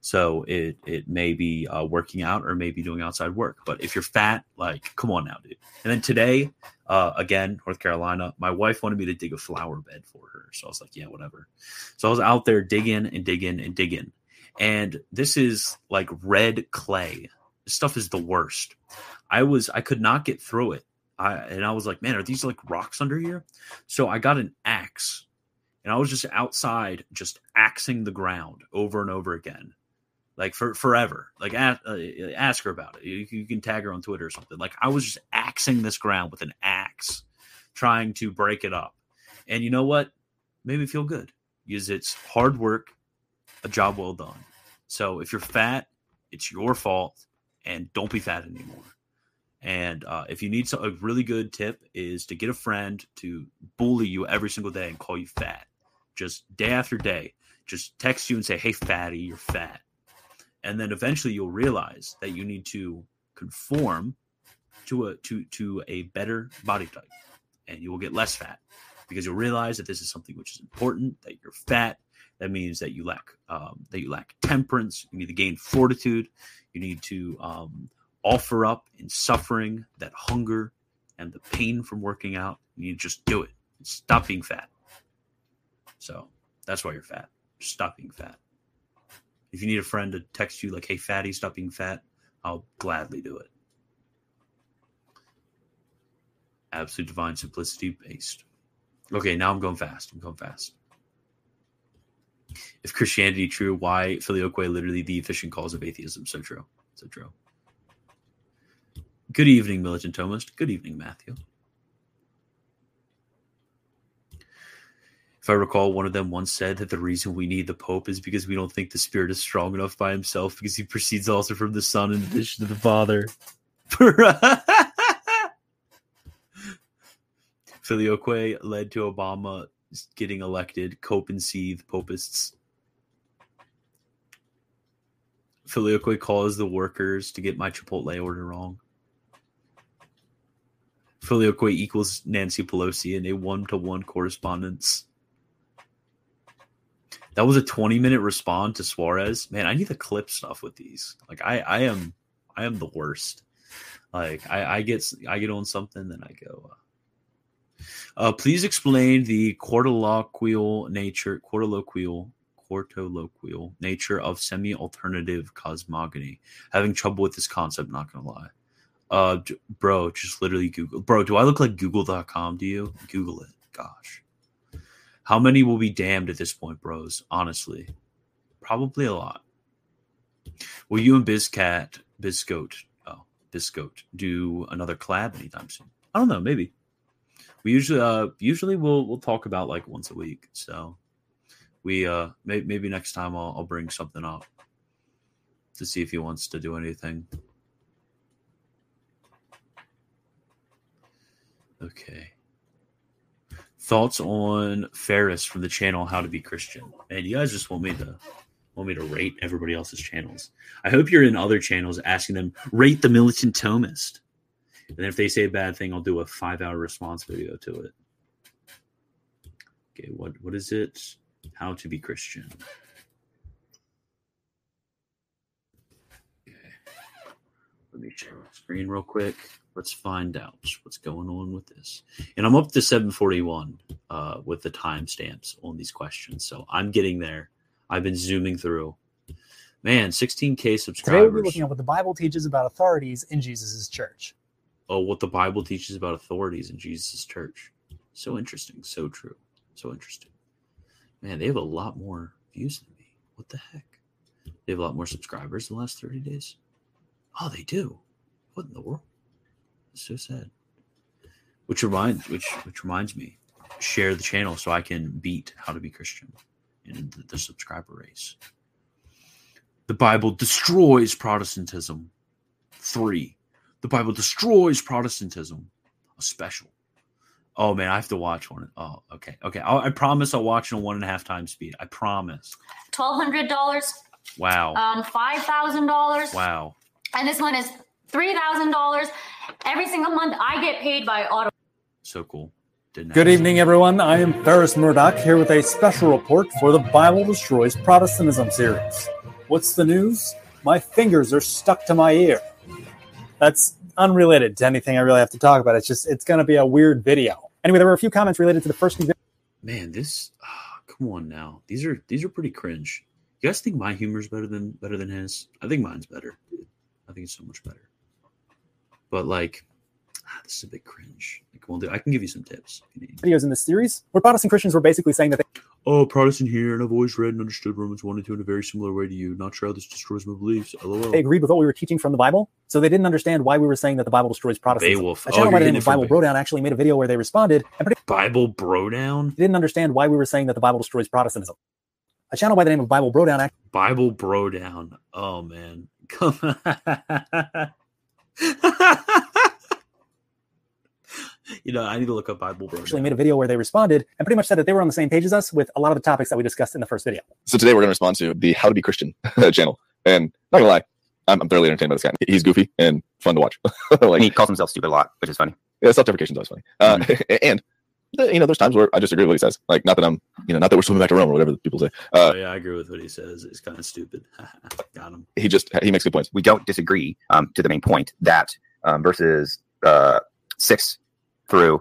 So it it may be uh, working out or maybe doing outside work. But if you're fat, like, come on now, dude. And then today, uh, again, North Carolina, my wife wanted me to dig a flower bed for her. So I was like, yeah, whatever. So I was out there digging and digging and digging. And this is like red clay. Stuff is the worst. I was I could not get through it. I and I was like, man, are these like rocks under here? So I got an axe and I was just outside just axing the ground over and over again like for forever. Like ask, uh, ask her about it. You, you, can tag her on Twitter or something. Like I was just axing this ground with an axe, trying to break it up. And you know what? Made me feel good because it's hard work, a job well done. So if you're fat, it's your fault, and don't be fat anymore. And uh, if you need some, a really good tip is to get a friend to bully you every single day and call you fat, just day after day. Just text you and say, "Hey, fatty, you're fat." and then eventually you'll realize that you need to conform to a to to a better body type and you will get less fat because you'll realize that this is something which is important that you're fat that means that you lack um, that you lack temperance you need to gain fortitude you need to um, offer up in suffering that hunger and the pain from working out you just do it stop being fat so that's why you're fat stop being fat if you need a friend to text you like, "Hey, fatty, stop being fat," I'll gladly do it. Absolute divine simplicity based. Okay, now I'm going fast. I'm going fast. If Christianity true, why filioque literally the efficient cause of atheism? So true. So true. Good evening, Militant Thomist. Good evening, Matthew. If I recall, one of them once said that the reason we need the Pope is because we don't think the Spirit is strong enough by himself because he proceeds also from the Son in addition to the Father. Filioque led to Obama getting elected. Cope and seethe popists. Filioque calls the workers to get my Chipotle order wrong. Filioque equals Nancy Pelosi in a one to one correspondence. That was a 20 minute response to Suarez. Man, I need to clip stuff with these. Like I, I am I am the worst. Like I, I get I get on something, then I go. Uh, uh, please explain the quartiloquial nature, quartiloquial, quartiloquial nature of semi-alternative cosmogony. Having trouble with this concept, not gonna lie. Uh, bro, just literally Google. Bro, do I look like Google.com? Do you Google it? Gosh, how many will be damned at this point, bros? Honestly, probably a lot. Will you and Bizcat, Bizcoat, oh, Bizcoat, do another collab anytime soon? I don't know, maybe we usually uh usually we'll we'll talk about like once a week. So we uh may, maybe next time I'll I'll bring something up to see if he wants to do anything. Okay. Thoughts on Ferris from the channel How to Be Christian. And you guys just want me to want me to rate everybody else's channels. I hope you're in other channels asking them rate the militant Thomist. And if they say a bad thing, I'll do a five hour response video to it. Okay, what what is it? How to be Christian. Okay. Let me share my screen real quick. Let's find out what's going on with this. And I'm up to 741 uh, with the timestamps on these questions. So I'm getting there. I've been zooming through. Man, 16K subscribers. Today we'll be looking at what the Bible teaches about authorities in Jesus' church oh, what the Bible teaches about authorities in Jesus' church. So interesting. So true. So interesting. Man, they have a lot more views than me. What the heck? They have a lot more subscribers in the last 30 days. Oh, they do. What in the world? It's so sad. Which reminds which which reminds me, share the channel so I can beat how to be Christian in the, the subscriber race. The Bible destroys Protestantism. Three the Bible destroys Protestantism. A special. Oh man, I have to watch one. Oh, okay, okay. I'll, i promise I'll watch it on one and a half times speed. I promise. Twelve hundred dollars. Wow. Um, five thousand dollars. Wow. And this one is three thousand dollars. Every single month, I get paid by auto. So cool. Good evening, everyone. I am Ferris Murdoch here with a special report for the Bible Destroys Protestantism series. What's the news? My fingers are stuck to my ear that's unrelated to anything I really have to talk about. It's just it's going to be a weird video. Anyway, there were a few comments related to the first. Man, this oh, come on now. These are these are pretty cringe. You guys think my humor is better than better than his? I think mine's better. I think it's so much better. But like, ah, this is a bit cringe. Like, well, I can give you some tips. Videos in this series where Protestant Christians were basically saying that they oh, Protestant here, and I've always read and understood Romans 1 and 2 in a very similar way to you. Not sure how this destroys my beliefs. LOL. They agreed with what we were teaching from the Bible, so they didn't understand why we were saying that the Bible destroys Protestantism. Beowulf. A channel oh, by the name of Bible Brodown actually made a video where they responded. And pretty- Bible Brodown? They didn't understand why we were saying that the Bible destroys Protestantism. A channel by the name of Bible Brodown. Act- Bible Brodown. Oh, man. Come on. you know, I need to look up Bible Bro. Actually, made a video where they responded and pretty much said that they were on the same page as us with a lot of the topics that we discussed in the first video. So today we're going to respond to the How to Be Christian channel, and not gonna lie, I'm, I'm thoroughly entertained by this guy. He's goofy and fun to watch. like he calls himself stupid a lot, which is funny. Yeah, self-deprecation is always funny. Uh, mm-hmm. and you know, there's times where I just agree with what he says. Like, not that I'm, you know, not that we're swimming back to Rome or whatever people say. Uh, oh, yeah, I agree with what he says. It's kind of stupid. Got him. He just he makes good points. We don't disagree um, to the main point that um, verses uh, six through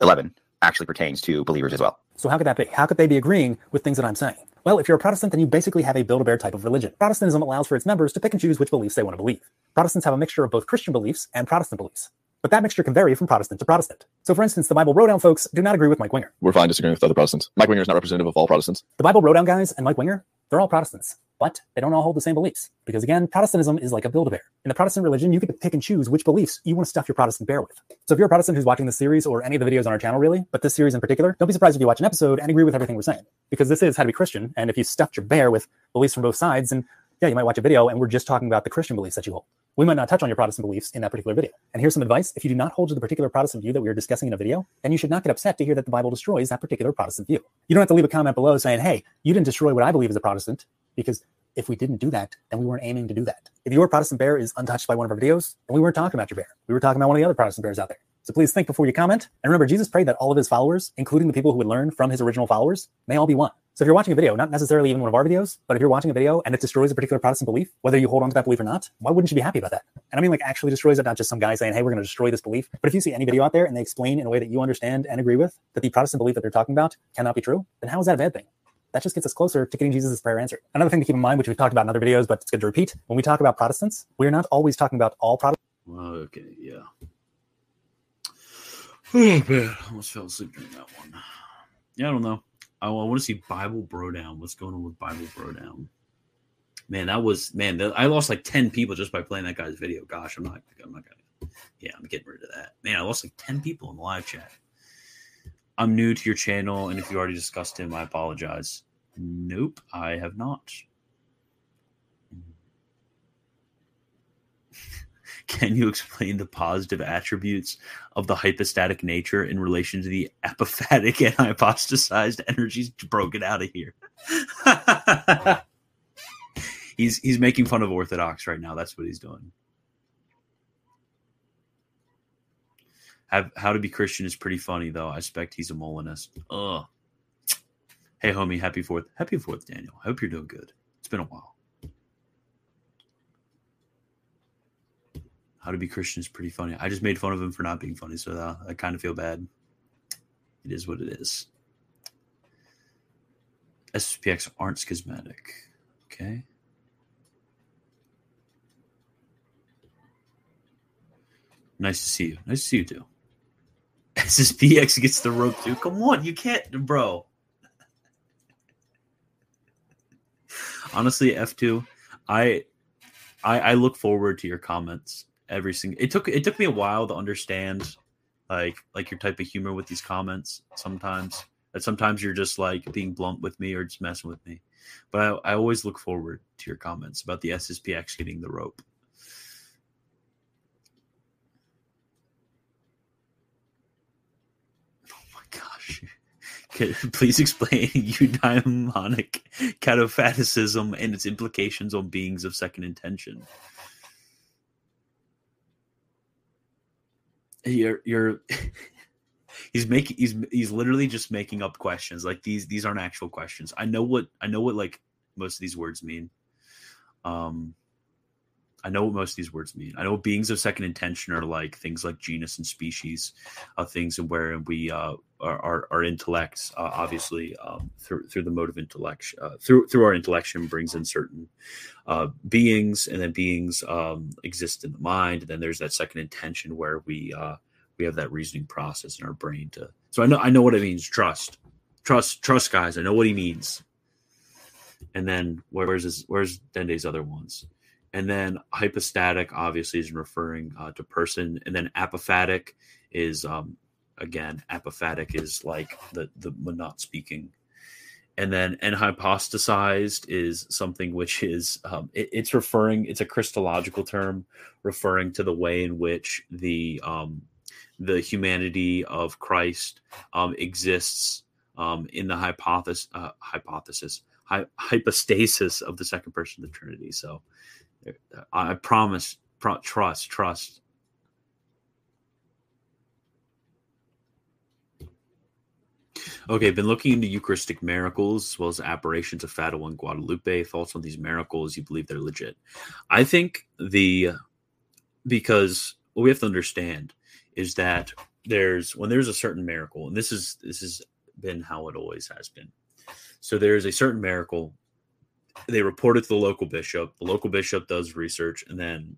11 actually pertains to believers as well. So how could that be? How could they be agreeing with things that I'm saying? Well, if you're a Protestant, then you basically have a Build-A-Bear type of religion. Protestantism allows for its members to pick and choose which beliefs they want to believe. Protestants have a mixture of both Christian beliefs and Protestant beliefs. But that mixture can vary from Protestant to Protestant. So, for instance, the Bible Brodown folks do not agree with Mike Winger. We're fine disagreeing with other Protestants. Mike Winger is not representative of all Protestants. The Bible Brodown guys and Mike Winger, they're all Protestants. But they don't all hold the same beliefs. Because again, Protestantism is like a Build a Bear. In the Protestant religion, you get to pick and choose which beliefs you want to stuff your Protestant bear with. So if you're a Protestant who's watching this series or any of the videos on our channel, really, but this series in particular, don't be surprised if you watch an episode and agree with everything we're saying. Because this is how to be Christian. And if you stuffed your bear with beliefs from both sides, and yeah, you might watch a video and we're just talking about the Christian beliefs that you hold. We might not touch on your Protestant beliefs in that particular video. And here's some advice. If you do not hold to the particular Protestant view that we are discussing in a video, then you should not get upset to hear that the Bible destroys that particular Protestant view. You don't have to leave a comment below saying, hey, you didn't destroy what I believe as a Protestant, because if we didn't do that, then we weren't aiming to do that. If your Protestant bear is untouched by one of our videos, then we weren't talking about your bear. We were talking about one of the other Protestant bears out there. So please think before you comment. And remember, Jesus prayed that all of his followers, including the people who would learn from his original followers, may all be one. So if you're watching a video, not necessarily even one of our videos, but if you're watching a video and it destroys a particular Protestant belief, whether you hold on to that belief or not, why wouldn't you be happy about that? And I mean like actually destroys it, not just some guy saying, hey, we're going to destroy this belief. But if you see any video out there and they explain in a way that you understand and agree with that the Protestant belief that they're talking about cannot be true, then how is that a bad thing? That just gets us closer to getting Jesus' prayer answered. Another thing to keep in mind, which we've talked about in other videos, but it's good to repeat, when we talk about Protestants, we're not always talking about all Protestants. Okay, yeah. Oh man, I almost fell asleep during that one. Yeah, I don't know. I, I want to see Bible Bro Down. What's going on with Bible Bro Down? Man, that was man. I lost like ten people just by playing that guy's video. Gosh, I'm not. I'm not gonna. Yeah, I'm getting rid of that. Man, I lost like ten people in the live chat. I'm new to your channel, and if you already discussed him, I apologize. Nope, I have not. Can you explain the positive attributes of the hypostatic nature in relation to the apophatic and hypostasized energies? Broken out of here. he's he's making fun of Orthodox right now. That's what he's doing. Have, how to be Christian is pretty funny though. I suspect he's a Molinist. Ugh. Hey homie, happy fourth. Happy fourth, Daniel. I hope you're doing good. It's been a while. How to be Christian is pretty funny. I just made fun of him for not being funny, so uh, I kind of feel bad. It is what it is. SSPX aren't schismatic. Okay. Nice to see you. Nice to see you too. SSPX gets the rope too. Come on, you can't, bro. Honestly, F2, I I I look forward to your comments every single it took it took me a while to understand like like your type of humor with these comments sometimes that sometimes you're just like being blunt with me or just messing with me but I, I always look forward to your comments about the sspx getting the rope oh my gosh Can- please explain eudaimonic cataphaticism and its implications on beings of second intention. You're you're he's making he's he's literally just making up questions. Like these these aren't actual questions. I know what i know what like most of these words mean. Um i know what most of these words mean i know beings of second intention are like things like genus and species uh things and where we uh our our, our intellects uh, obviously um through through the mode of intellect uh, through through our intellection brings in certain uh, beings, and then beings um, exist in the mind. And then there's that second intention where we uh, we have that reasoning process in our brain to. So I know I know what it means. Trust, trust, trust, guys. I know what he means. And then where's his, where's Dende's other ones? And then hypostatic obviously is referring uh, to person, and then apophatic is um, again apophatic is like the the not speaking. And then and hypostasized is something which is um, it, it's referring it's a christological term referring to the way in which the um, the humanity of christ um, exists um, in the hypothesis uh, hypothesis hy- hypostasis of the second person of the trinity. So i promise pro- trust trust Okay, been looking into Eucharistic miracles as well as apparitions of Fatima and Guadalupe. Thoughts on these miracles? You believe they're legit? I think the because what we have to understand is that there's when there's a certain miracle, and this is this has been how it always has been. So there's a certain miracle. They report it to the local bishop. The local bishop does research, and then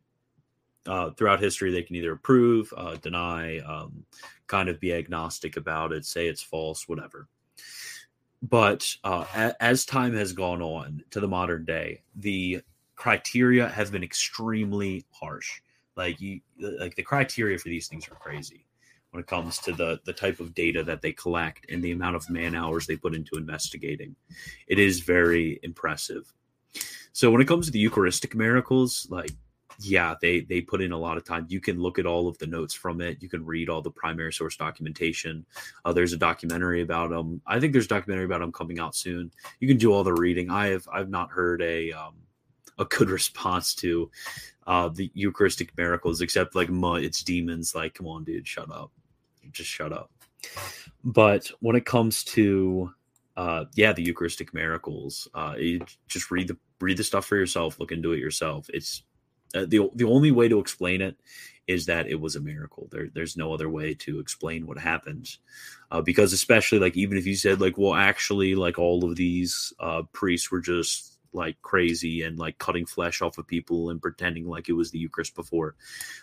uh, throughout history, they can either approve, uh, deny, um, kind of be agnostic about it, say it's false, whatever. but uh, a- as time has gone on to the modern day, the criteria have been extremely harsh. Like you, like the criteria for these things are crazy when it comes to the the type of data that they collect and the amount of man hours they put into investigating. It is very impressive. So when it comes to the Eucharistic miracles, like yeah, they they put in a lot of time. You can look at all of the notes from it. You can read all the primary source documentation. Uh, there's a documentary about them. I think there's a documentary about them coming out soon. You can do all the reading. I have I've not heard a um, a good response to uh, the Eucharistic miracles, except like. It's demons. Like, come on, dude, shut up. Just shut up. But when it comes to uh, yeah, the Eucharistic miracles, uh, you just read the read the stuff for yourself. Look into it yourself. It's uh, the the only way to explain it is that it was a miracle. There, there's no other way to explain what happened, uh, because especially like even if you said like, well, actually, like all of these uh, priests were just like crazy and like cutting flesh off of people and pretending like it was the Eucharist before.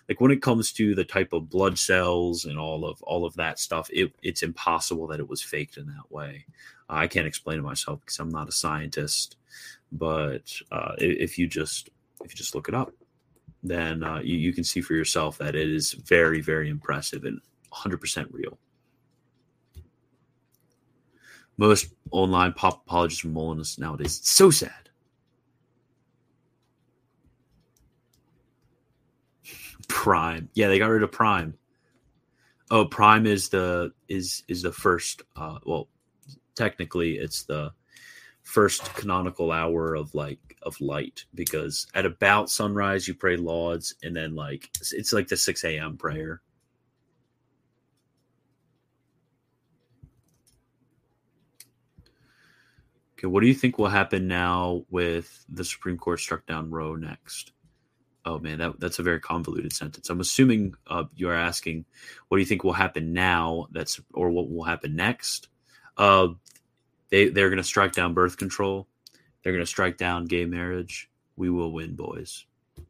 Like when it comes to the type of blood cells and all of all of that stuff, it, it's impossible that it was faked in that way. I can't explain it myself because I'm not a scientist, but uh, if you just if you just look it up, then uh, you, you can see for yourself that it is very very impressive and 100% real. Most online pop apologists are Molinism nowadays. It's so sad. Prime. Yeah, they got rid of Prime. Oh, Prime is the is is the first uh well technically it's the first canonical hour of like of light because at about sunrise you pray lauds and then like it's like the 6 a.m prayer okay what do you think will happen now with the supreme court struck down roe next oh man that, that's a very convoluted sentence i'm assuming uh, you're asking what do you think will happen now that's or what will happen next uh, they they're going to strike down birth control. They're going to strike down gay marriage. We will win, boys. The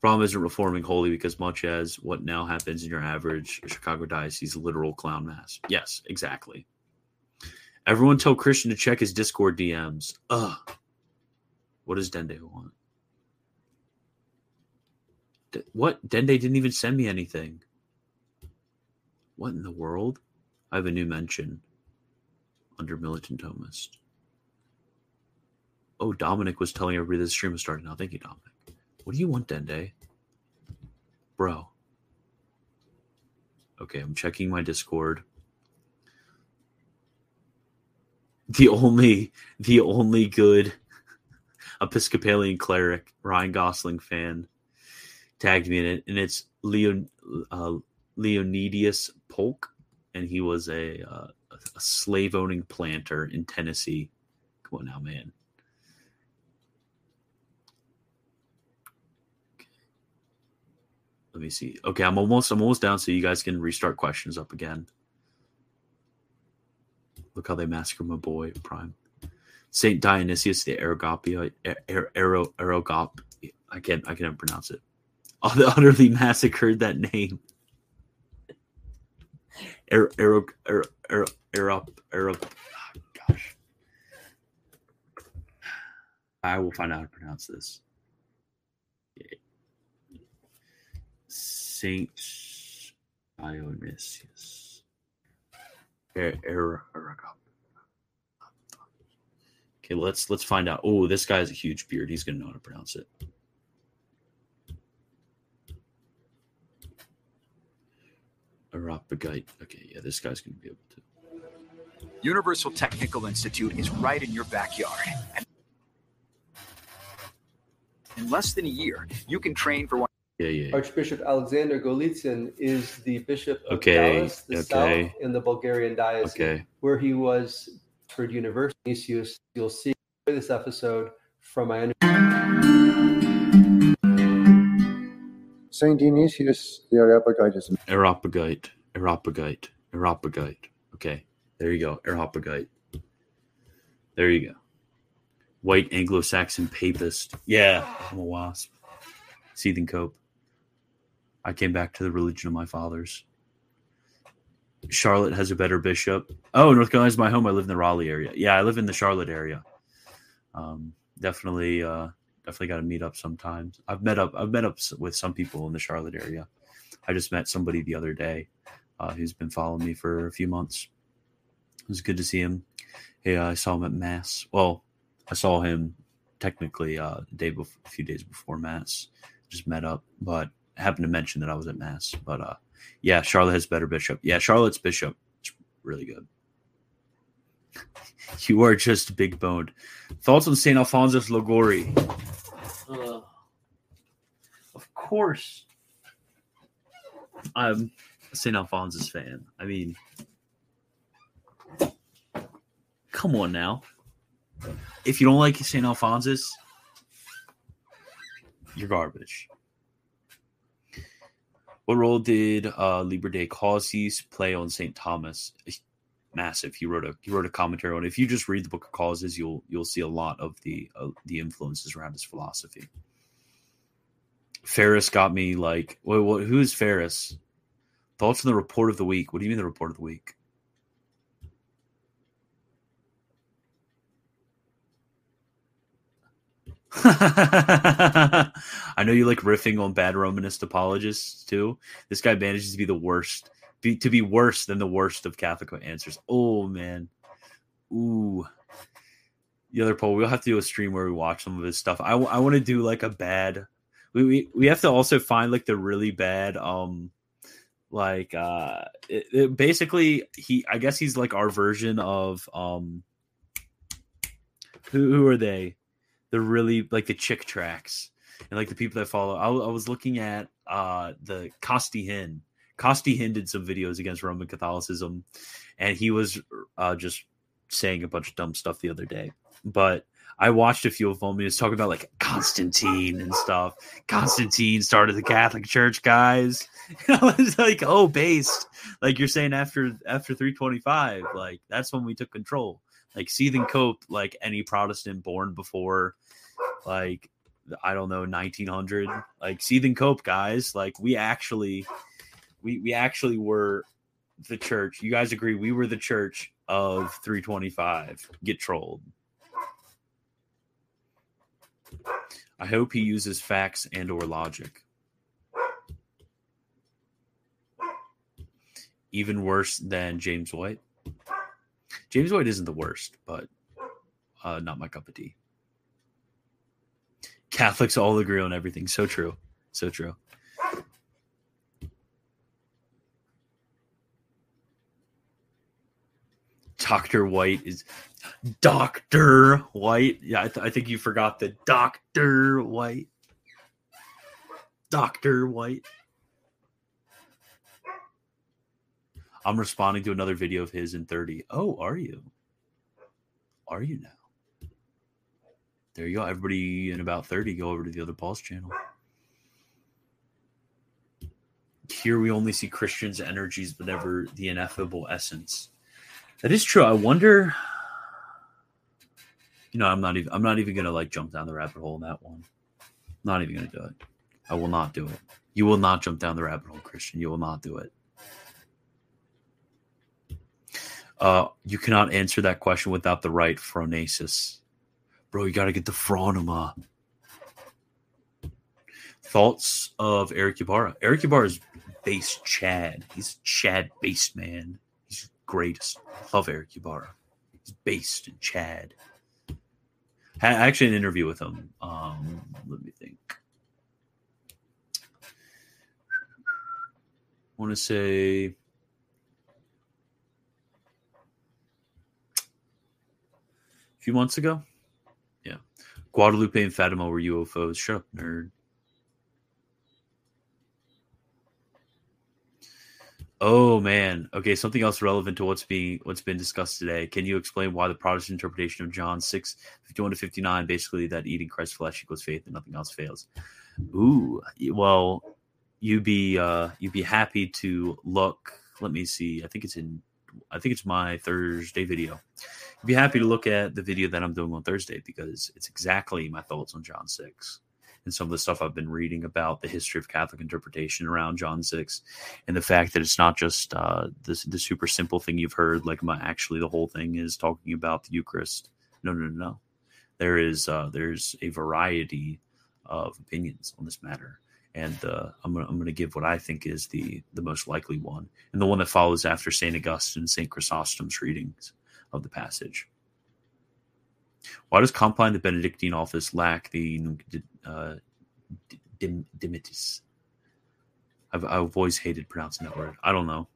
problem isn't reforming wholly because much as what now happens in your average Chicago diocese literal clown mass. Yes, exactly. Everyone tell Christian to check his Discord DMs. Ugh. What does Dende want? D- what? Dende didn't even send me anything. What in the world? I have a new mention under Militant Thomist. Oh, Dominic was telling everybody the stream was starting now. Thank you, Dominic. What do you want, Dende? Bro. Okay, I'm checking my Discord. The only the only good Episcopalian cleric, Ryan Gosling fan, tagged me in it, and it's Leon uh, Leonidas Polk, and he was a, uh, a slave owning planter in Tennessee. Come on now, man. Let me see. Okay, I'm almost I'm almost down, so you guys can restart questions up again. Look how they massacre my boy Prime. Saint Dionysius the Arogopia Arog Arogop. I can't I can't pronounce it. Oh, they utterly massacred that name. Aero, aero, oh, ah, gosh. I will find out how to pronounce this. Saint Dionysius. Okay, let's let's find out. Oh, this guy has a huge beard. He's gonna know how to pronounce it. Arapagite. Okay, yeah, this guy's going to be able to. Universal Technical Institute is right in your backyard. In less than a year, you can train for one. Yeah, yeah. Archbishop Alexander Golitzin is the bishop of Okay, Dallas, the okay. south in the Bulgarian diocese, Okay. where he was for University. You'll see this episode from my Saint Dionysius the Areopagite is Arapagite. Arapagite. Arapagite. Okay, there you go. Arapagite. There you go. White Anglo-Saxon papist. Yeah, I'm a wasp. Seething cope. I came back to the religion of my fathers. Charlotte has a better bishop. Oh, North Carolina is my home. I live in the Raleigh area. Yeah, I live in the Charlotte area. Um, definitely, uh, definitely got to meet up sometimes. I've met up. I've met up with some people in the Charlotte area. I just met somebody the other day uh, who's been following me for a few months. It was good to see him. Yeah, I saw him at mass. Well, I saw him technically uh, day before, a few days before mass. Just met up, but happened to mention that I was at mass. But uh, yeah, Charlotte has better bishop. Yeah, Charlotte's bishop. It's really good. You are just big boned. Thoughts on St. Alphonsus Liguori? Uh, of course. I'm a St. Alphonsus fan. I mean, come on now. If you don't like St. Alphonsus, you're garbage. What role did uh, Liber de Causis play on St. Thomas? Massive. He wrote a he wrote a commentary on it. If you just read the Book of Causes, you'll you'll see a lot of the uh, the influences around his philosophy. Ferris got me like, what, who is Ferris? Thoughts on the report of the week? What do you mean the report of the week? I know you like riffing on bad Romanist apologists too. This guy manages to be the worst, be, to be worse than the worst of Catholic answers. Oh man, ooh. The other Paul, we'll have to do a stream where we watch some of his stuff. I, I want to do like a bad. We, we we have to also find like the really bad um like uh it, it basically he i guess he's like our version of um who, who are they the really like the Chick tracts and like the people that follow i, I was looking at uh the Costi Hinn Costi Hinn did some videos against roman catholicism and he was uh just saying a bunch of dumb stuff the other day but I watched a few of them. He was talking about like Constantine and stuff. Constantine started the Catholic Church, guys. I was like, oh, based like you're saying after after 325, like that's when we took control. Like seething cope, like any Protestant born before, like I don't know 1900, like seething cope, guys. Like we actually, we we actually were the church. You guys agree? We were the church of 325. Get trolled. I hope he uses facts and or logic. Even worse than James White. James White isn't the worst, but uh, not my cup of tea. Catholics all agree on everything. So true. So true. Dr. White is Dr. White. Yeah, I, th- I think you forgot the Dr. White. Dr. White. I'm responding to another video of his in 30. Oh, are you? Are you now? There you go. Everybody in about 30, go over to the other Paul's channel. Here we only see Christians' energies, but never the ineffable essence. That is true. I wonder. You know, I'm not even. I'm not even gonna like jump down the rabbit hole in that one. Not even gonna do it. I will not do it. You will not jump down the rabbit hole, Christian. You will not do it. Uh, you cannot answer that question without the right phronesis, bro. You got to get the phronema. Thoughts of Eric Ybarra? Eric Ybarra is base Chad. He's Chad based man. He's greatest. Love Eric Ybarra. He's based in Chad. Had actually an interview with him. Um, let me think. I want to say a few months ago. Guadalupe and Fatima were UFOs. Shut up, nerd. Oh man. Okay, something else relevant to what's being what's been discussed today. Can you explain why the Protestant interpretation of John 6, 51 to 59, basically that eating Christ's flesh equals faith and nothing else fails? Ooh, well, you'd be uh you'd be happy to look. Let me see. I think it's in I think it's my Thursday video. You'd be happy to look at the video that I'm doing on Thursday because it's exactly my thoughts on John 6. and some of the stuff I've been reading about the history of Catholic interpretation around John 6 and the fact that it's not just uh, the, the super simple thing you've heard, like my, actually the whole thing is talking about the Eucharist. No, no, no, no. There is uh, there's a variety of opinions on this matter. And uh, I'm gonna I'm gonna give what I think is the the most likely one, and the one that follows after Saint Augustine, Saint Chrysostom's readings of the passage. Why does Compline the Benedictine office lack the uh, dim, dimittis? I've, I've always hated pronouncing that word. I don't know.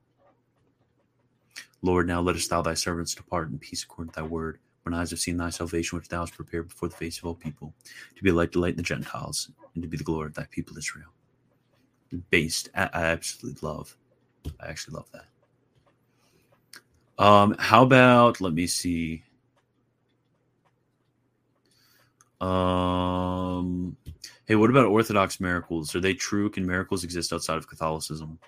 Lord, now lettest thou thy servants depart in peace according to thy word. When eyes have seen thy salvation, which thou hast prepared before the face of all people, to be a light to light in the Gentiles, and to be the glory of thy people Israel. Based, I absolutely love. I actually love that. Um, how about let me see. Um, hey, what about Orthodox miracles? Are they true? Can miracles exist outside of Catholicism?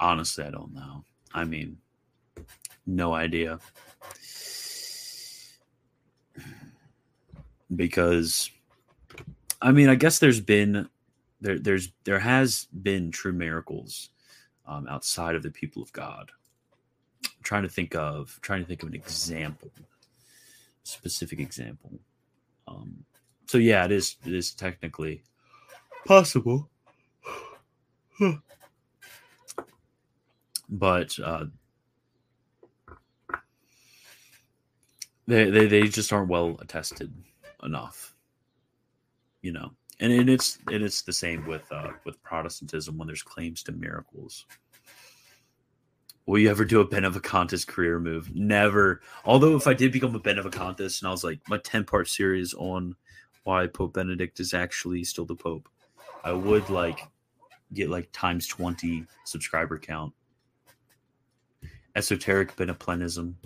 Honestly, I don't know. I mean, no idea. Because, I mean, I guess there's been there there's there has been true miracles um, outside of the people of God. I'm trying to think of trying to think of an example, specific example. Um, so yeah, it is it is technically possible, but uh, they, they they just aren't well attested enough, you know and, and it's and it's the same with uh, with Protestantism when there's claims to miracles. Will you ever do a Benevacantist career move? Never. Although if I did become a Benevacantist and I was like my 10 part series on why Pope Benedict is actually still the Pope, I would like get like times 20 subscriber count. Esoteric been a planism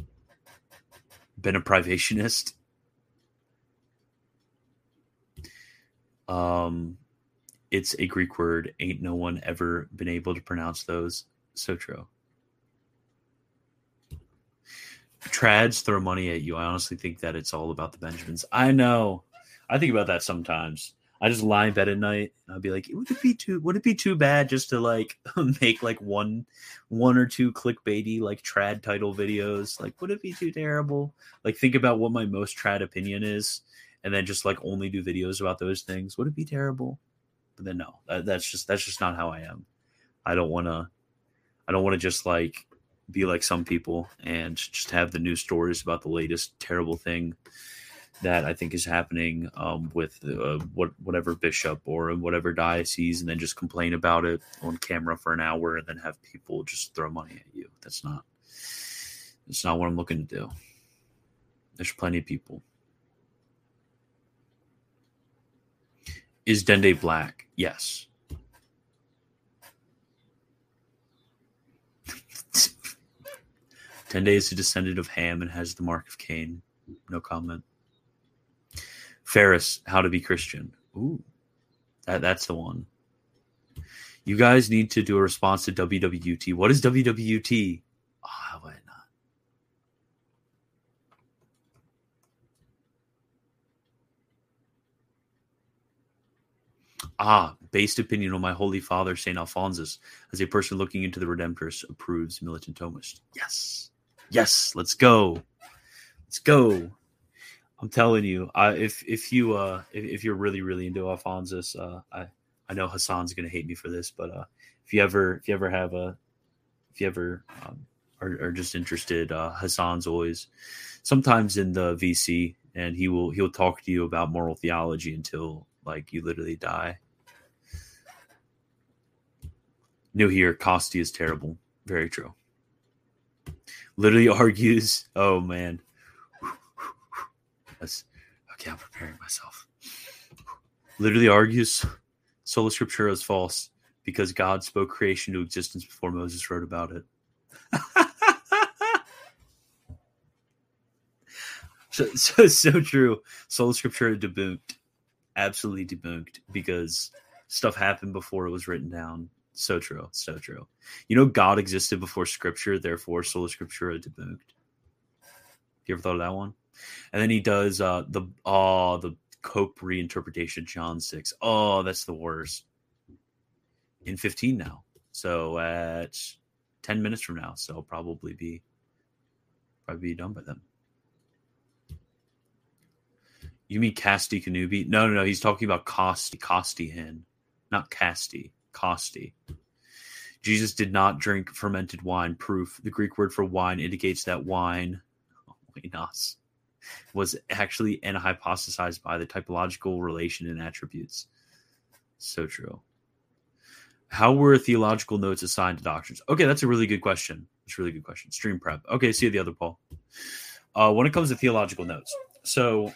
Beneplenism. Beneprivationist. Um, it's a Greek word. Ain't no one ever been able to pronounce those. So true. Trads throw money at you. I honestly think that it's all about the Benjamins. I know. I think about that sometimes. I just lie in bed at night and I'll be like, would it be too would it be too bad just to like make like one one or two clickbaity like trad title videos? Like, would it be too terrible? Like think about what my most trad opinion is and then just like only do videos about those things would it be terrible but then no that, that's just that's just not how i am i don't want to i don't want to just like be like some people and just have the news stories about the latest terrible thing that I think is happening um, with uh, what whatever bishop or whatever diocese, and then just complain about it on camera for an hour, and then have people just throw money at you. That's not. That's not what I'm looking to do. There's plenty of people Is Dende black? Yes. Dende is a descendant of Ham and has the mark of Cain. No comment. Ferris, how to be Christian. Ooh, that, that's the one. You guys need to do a response to WWT. What is WWT? Oh, how about Ah, based opinion on my holy father, St. Alphonsus, as a person looking into the Redemptorist approves militant Thomist. Yes. Yes, let's go. Let's go. I'm telling you, I, if if you uh if, if you're really really into Alphonsus, uh, I I know Hassan's gonna hate me for this, but uh, if you ever if you ever have a if you ever um, are, are just interested, uh, Hassan's always sometimes in the VC, and he will he'll talk to you about moral theology until like you literally die. New here, Costi is terrible. Very true. Literally argues. Oh man. Okay. I'm preparing myself. Literally argues sola scriptura is false because God spoke creation to existence before Moses wrote about it. so, so so true. Sola scriptura debunked absolutely debunked because stuff happened before it was written down. So true. So true. You know, God existed before Scripture, therefore, sola Scriptura debunked. You ever thought of that one? And then he does uh the oh the Cope reinterpretation John six. Oh, that's the worst. In fifteen now, so at ten minutes from now, so I'll probably be probably be done by then. You mean Casti Connubii? No, no, no. He's talking about Costi, Costi Hinn, not Casti, Costi. Jesus did not drink fermented wine. Proof: the Greek word for wine indicates that wine, was actually and hypothesized by the typological relation and attributes. So true. How were theological notes assigned to doctrines? Okay, that's a really good question. It's a really good question. Stream prep. Okay, see you the other Paul. Uh, when it comes to theological notes, so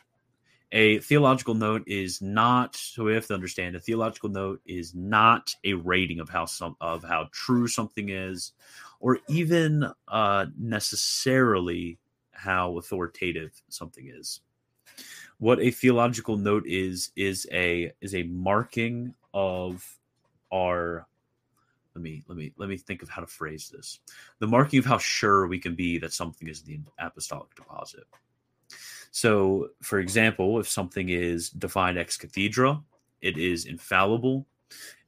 a theological note is not so we have to understand a theological note is not a rating of how some of how true something is or even uh, necessarily how authoritative something is. What a theological note is is a is a marking of our let me let me let me think of how to phrase this. The marking of how sure we can be that something is in the apostolic deposit. So, for example, if something is defined ex cathedra, it is infallible,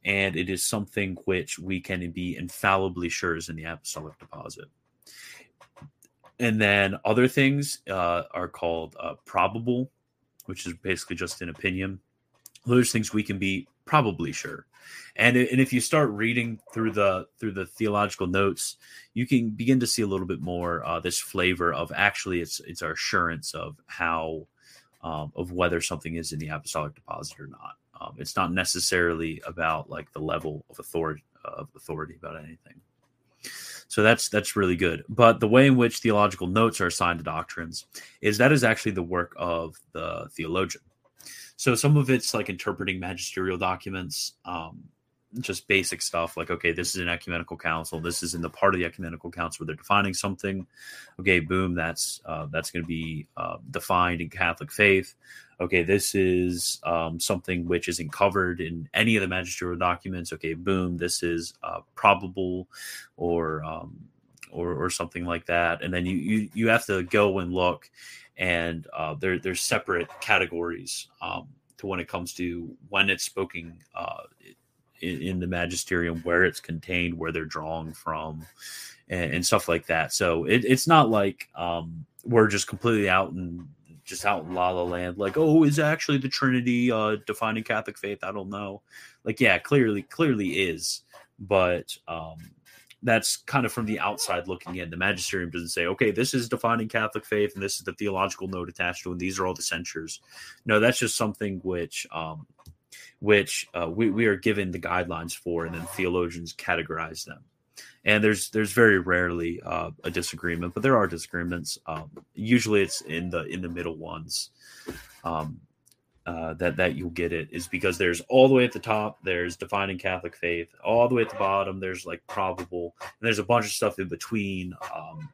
and it is something which we can be infallibly sure is in the apostolic deposit. And then other things uh, are called uh, probable, which is basically just an opinion. Those things we can be probably sure. And and if you start reading through the through the theological notes you can begin to see a little bit more uh, this flavor of actually it's it's our assurance of how um, of whether something is in the apostolic deposit or not. Um, it's not necessarily about like the level of authority of authority about anything so that's that's really good. But the way in which theological notes are assigned to doctrines is that is actually the work of the theologian. So some of it's like interpreting magisterial documents, um, just basic stuff like, okay, this is an ecumenical council. This is in the part of the ecumenical council where they're defining something. Okay, boom, that's uh, that's going to be uh, defined in Catholic faith. Okay, this is um, something which isn't covered in any of the magisterial documents. Okay, boom, this is uh, probable or um, or, or something like that. And then you, you you have to go and look and uh, there, there's separate categories um, to when it comes to when it's spoken uh, in, in, the magisterium, where it's contained, where they're drawing from, and, and stuff like that. So it, it's not like um, we're just completely out and just out in la la land, like, oh, is actually the Trinity uh, defining Catholic faith? I don't know. Like, yeah, clearly, clearly is, but um, that's kind of from the outside looking in. The magisterium doesn't say, okay, this is defining Catholic faith and this is the theological note attached to and these are all the censures. No, that's just something which um, which uh, we, we are given the guidelines for, and then theologians categorize them. And there's there's very rarely uh, a disagreement, but there are disagreements. Um, usually, it's in the in the middle ones. Um, uh, that that you'll get it is because there's all the way at the top there's defining Catholic faith, all the way at the bottom there's like probable, and there's a bunch of stuff in between. Um,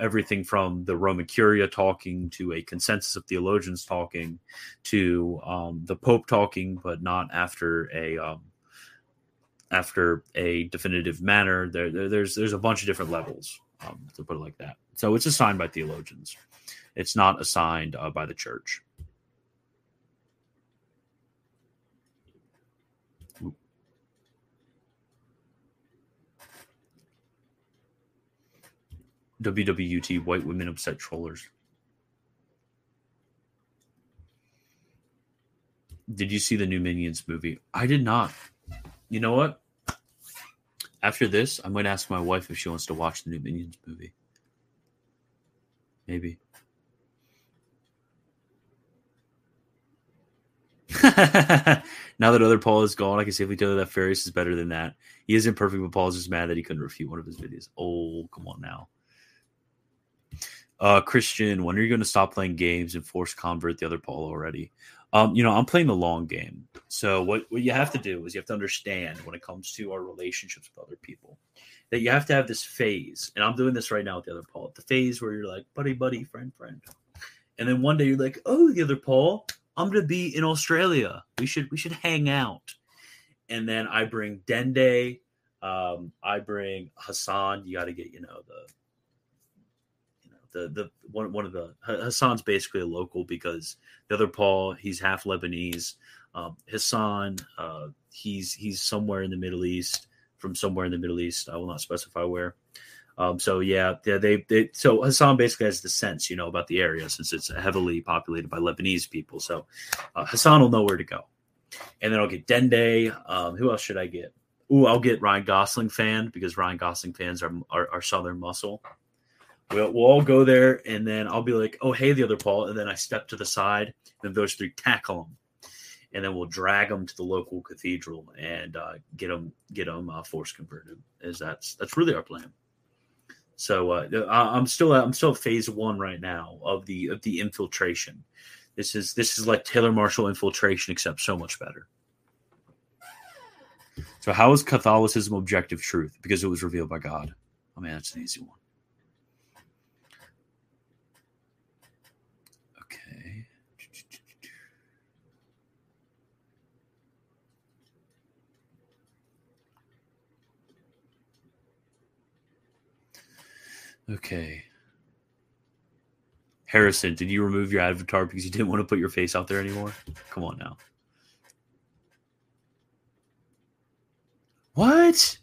everything from the Roman Curia talking to a consensus of theologians talking to um, the Pope talking, but not after a um, after a definitive manner. There, there, there's there's a bunch of different levels um, to put it like that. So it's assigned by theologians. It's not assigned uh, by the church. WWUT White Women Upset Trollers. Did you see the new Minions movie? I did not. You know what? After this, I might ask my wife if she wants to watch the new Minions movie. Maybe. now that other Paul is gone, I can safely tell you that Farius is better than that. He isn't perfect, but Paul's just mad that he couldn't refute one of his videos. Oh, come on now. Uh, Christian, when are you going to stop playing games and force convert the other Paul already? Um, you know, I'm playing the long game. So what, what you have to do is you have to understand when it comes to our relationships with other people that you have to have this phase. And I'm doing this right now with the other Paul. The phase where you're like, buddy, buddy, friend, friend. And then one day you're like, oh, the other Paul, I'm gonna be in Australia. We should we should hang out. And then I bring Dende, Um, I bring Hassan. You got to get you know the the the one one of the Hassan's basically a local because the other Paul he's half Lebanese. Um, Hassan uh, he's he's somewhere in the Middle East from somewhere in the Middle East. I will not specify where. Um, so yeah, yeah, they, they so Hassan basically has the sense, you know, about the area since it's heavily populated by Lebanese people. So uh, Hassan will know where to go, and then I'll get Dende. Um, who else should I get? Ooh, I'll get Ryan Gosling fan because Ryan Gosling fans are are, are Southern muscle. We'll, we'll all go there, and then I'll be like, "Oh, hey, the other Paul," and then I step to the side, and those three tackle him, and then we'll drag them to the local cathedral and uh, get them get them uh, force converted. Is that's that's really our plan. So uh, I- I'm still I'm still phase one right now of the of the infiltration. This is this is like Taylor Marshall infiltration, except so much better. So how is Catholicism objective truth? Because it was revealed by God. Oh man, that's an easy one. Okay. Harrison, did you remove your avatar because you didn't want to put your face out there anymore? Come on now. What?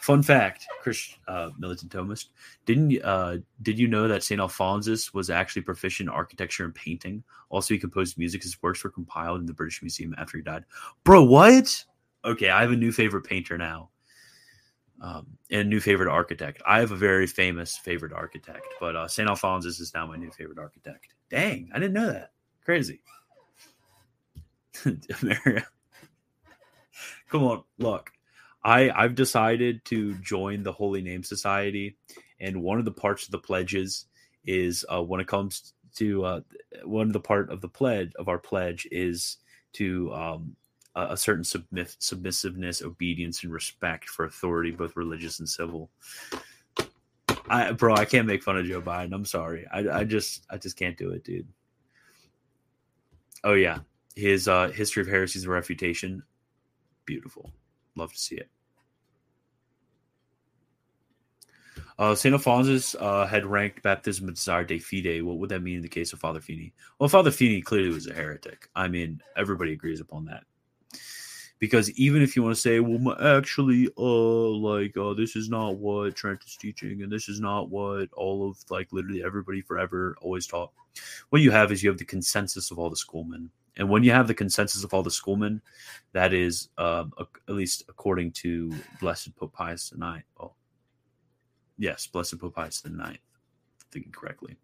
Fun fact, Chris uh, Militant Thomist, didn't uh, did you know that Saint Alphonsus was actually proficient in architecture and painting? Also, he composed music. His works were compiled in the British Museum after he died. Bro, what? Okay, I have a new favorite painter now, um, and a new favorite architect. I have a very famous favorite architect, but uh, Saint Alphonsus is now my new favorite architect. Dang, I didn't know that. Crazy. Come on, look. I I've decided to join the Holy Name Society, and one of the parts of the pledges is uh, when it comes to uh, one of the part of the pledge of our pledge is to um, a, certain submit, submissiveness, obedience, and respect for authority, both religious and civil. I bro, I can't make fun of Joe Biden. I'm sorry. I I just I just can't do it, dude. Oh yeah, his uh, history of heresies and refutation, beautiful. Love to see it. Uh, St. Alphonsus uh, had ranked baptism and desire de fide. What would that mean in the case of Father Feeney? Well, Father Feeney clearly was a heretic. I mean, everybody agrees upon that. Because even if you want to say, well, actually, uh, like, uh, this is not what Trent is teaching, and this is not what all of, like, literally everybody forever always taught. What you have is you have the consensus of all the schoolmen. And when you have the consensus of all the schoolmen, that is, um, ac- at least according to Blessed Pope Pius IX. Oh, yes, Blessed Pope Pius Ninth, thinking correctly.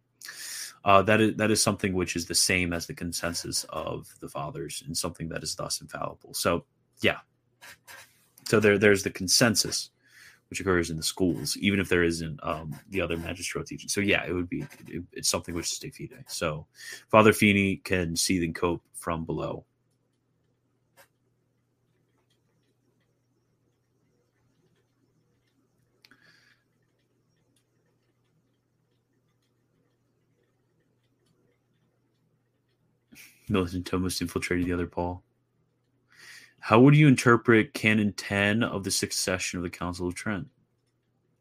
Uh, that is that is something which is the same as the consensus of the fathers, and something that is thus infallible. So, yeah. So there there's the consensus which occurs in the schools, even if there isn't um, the other magistral teaching. So yeah, it would be it, it's something which is de fide. So Father Feeney can see and cope from below. Militant Thomist infiltrated the other Paul. How would you interpret Canon 10 of the sixth session of the Council of Trent?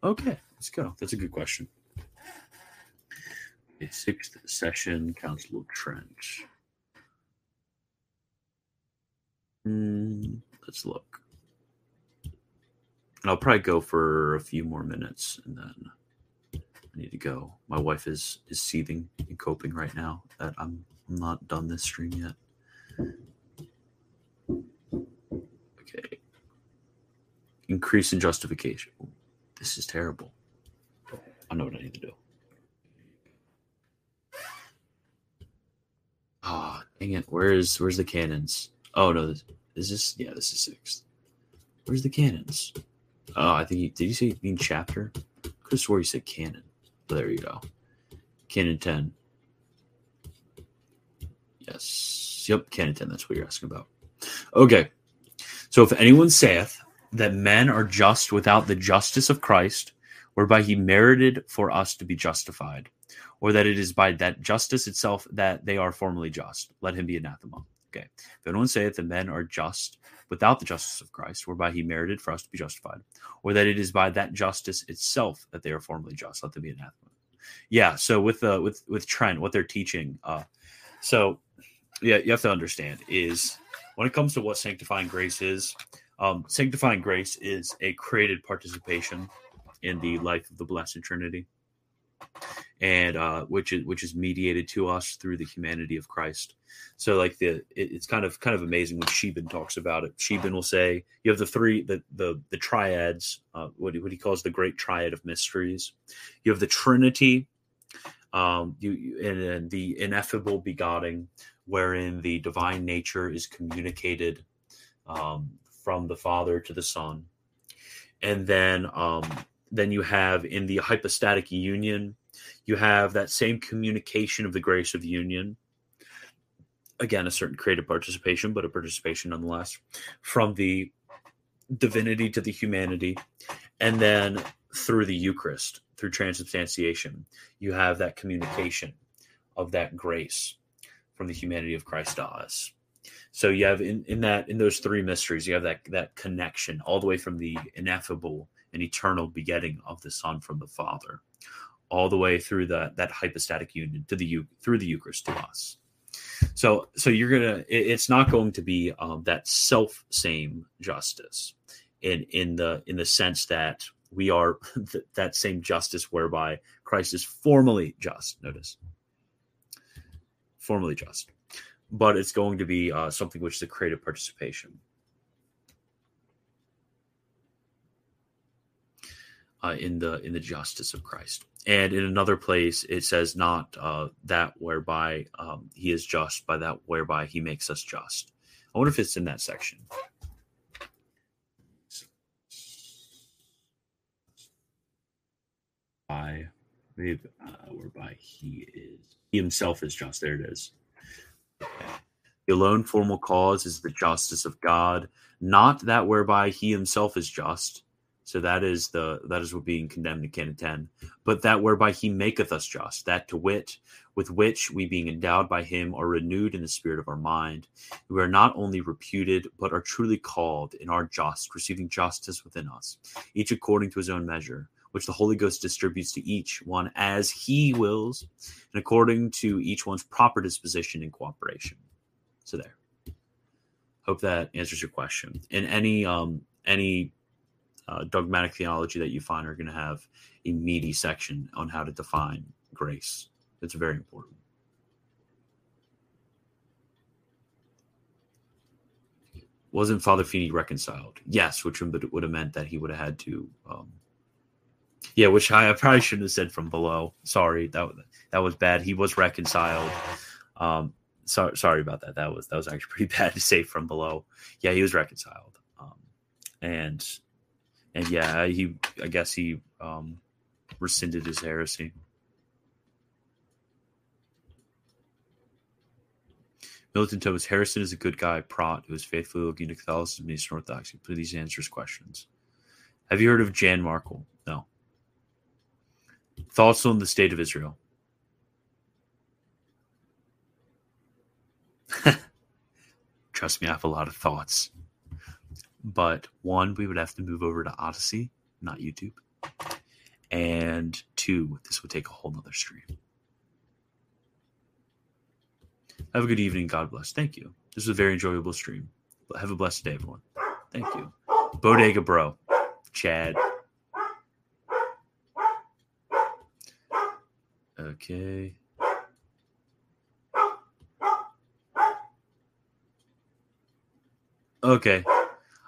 Okay, let's go. That's a good question. Okay, sixth session, Council of Trent. Hmm, let's look. And I'll probably go for a few more minutes and then I need to go. My wife is is seething and coping right now that I'm not done this stream yet. Increase in justification. This is terrible. I know what I need to do. Ah, dang it. Where's where's the canons? Oh no, this, is this yeah, this is sixth. Where's the canons? Oh, I think he did you say mean chapter? Could have swore you said canon. But there you go. Canon 10. Yes. Yep, Canon 10. That's what you're asking about. Okay. So if anyone saith that men are just without the justice of Christ, whereby he merited for us to be justified, or that it is by that justice itself that they are formally just, let him be anathema. Okay. If anyone saith that men are just without the justice of Christ, whereby he merited for us to be justified, or that it is by that justice itself that they are formally just, let them be anathema. Yeah. So with uh with with Trent, what they're teaching, uh, so yeah, you have to understand is when it comes to what sanctifying grace is, um, sanctifying grace is a created participation in the life of the Blessed Trinity, and uh, which is which is mediated to us through the humanity of Christ. So, like the it, it's kind of kind of amazing when Scheeben talks about it. Scheeben will say you have the three the the the triads, uh, what what he calls the great triad of mysteries. You have the Trinity, um, you, and, and the ineffable begotten, wherein the divine nature is communicated um, from the Father to the Son, and then um, then you have in the hypostatic union, you have that same communication of the grace of union. Again, a certain creative participation, but a participation nonetheless from the divinity to the humanity, and then through the Eucharist, through transubstantiation, you have that communication of that grace from the humanity of Christ to us. So you have in, in that in those three mysteries, you have that that connection all the way from the ineffable and eternal begetting of the Son from the Father, all the way through the that hypostatic union to the through the Eucharist to us. So so you're gonna it, it's not going to be um, that self same justice in in the in the sense that we are th- that same justice whereby Christ is formally just. Notice formally just but it's going to be uh, something which is a creative participation. Uh, in the in the justice of Christ, and in another place it says not uh, that whereby um, he is just, by that whereby he makes us just. I wonder if it's in that section. By maybe uh, whereby he is he himself is just. There it is. The alone formal cause is the justice of God, not that whereby he himself is just. So that is the that is what being condemned in canon 10, but that whereby he maketh us just, that to wit, with which we being endowed by him are renewed in the spirit of our mind. We are not only reputed, but are truly called and are just, receiving justice within us, each according to his own measure which the Holy Ghost distributes to each one as he wills and according to each one's proper disposition and cooperation. So there. Hope that answers your question. And any um any uh, dogmatic theology that you find are going to have a meaty section on how to define grace. It's very important. Wasn't Father Feeney reconciled? Yes, which would have meant that he would have had to um, yeah, which I, probably shouldn't have said from below. Sorry, that that was bad. He was reconciled. Um, so, sorry about that. That was that was actually pretty bad to say from below. Yeah, he was reconciled. Um, and and yeah, he I guess he um, rescinded his heresy. Militant Thomist Harrison is a good guy, prot, who is faithfully looking to Catholicism and Eastern Orthodoxy. Please answer his questions. Have you heard of Jan Markell? No. Thoughts on the state of Israel? Trust me, I have a lot of thoughts. But one, we would have to move over to Odysee, not YouTube. And two, this would take a whole nother stream. Have a good evening. God bless. Thank you. This was a very enjoyable stream. Have a blessed day, everyone. Thank you. Bodega Bro, Chad. Okay. Okay.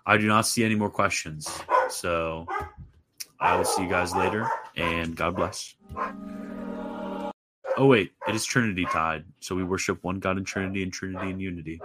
I do not see any more questions. So I will see you guys later and God bless. Oh, wait. It is Trinity Tide. So we worship one God in Trinity and Trinity in unity.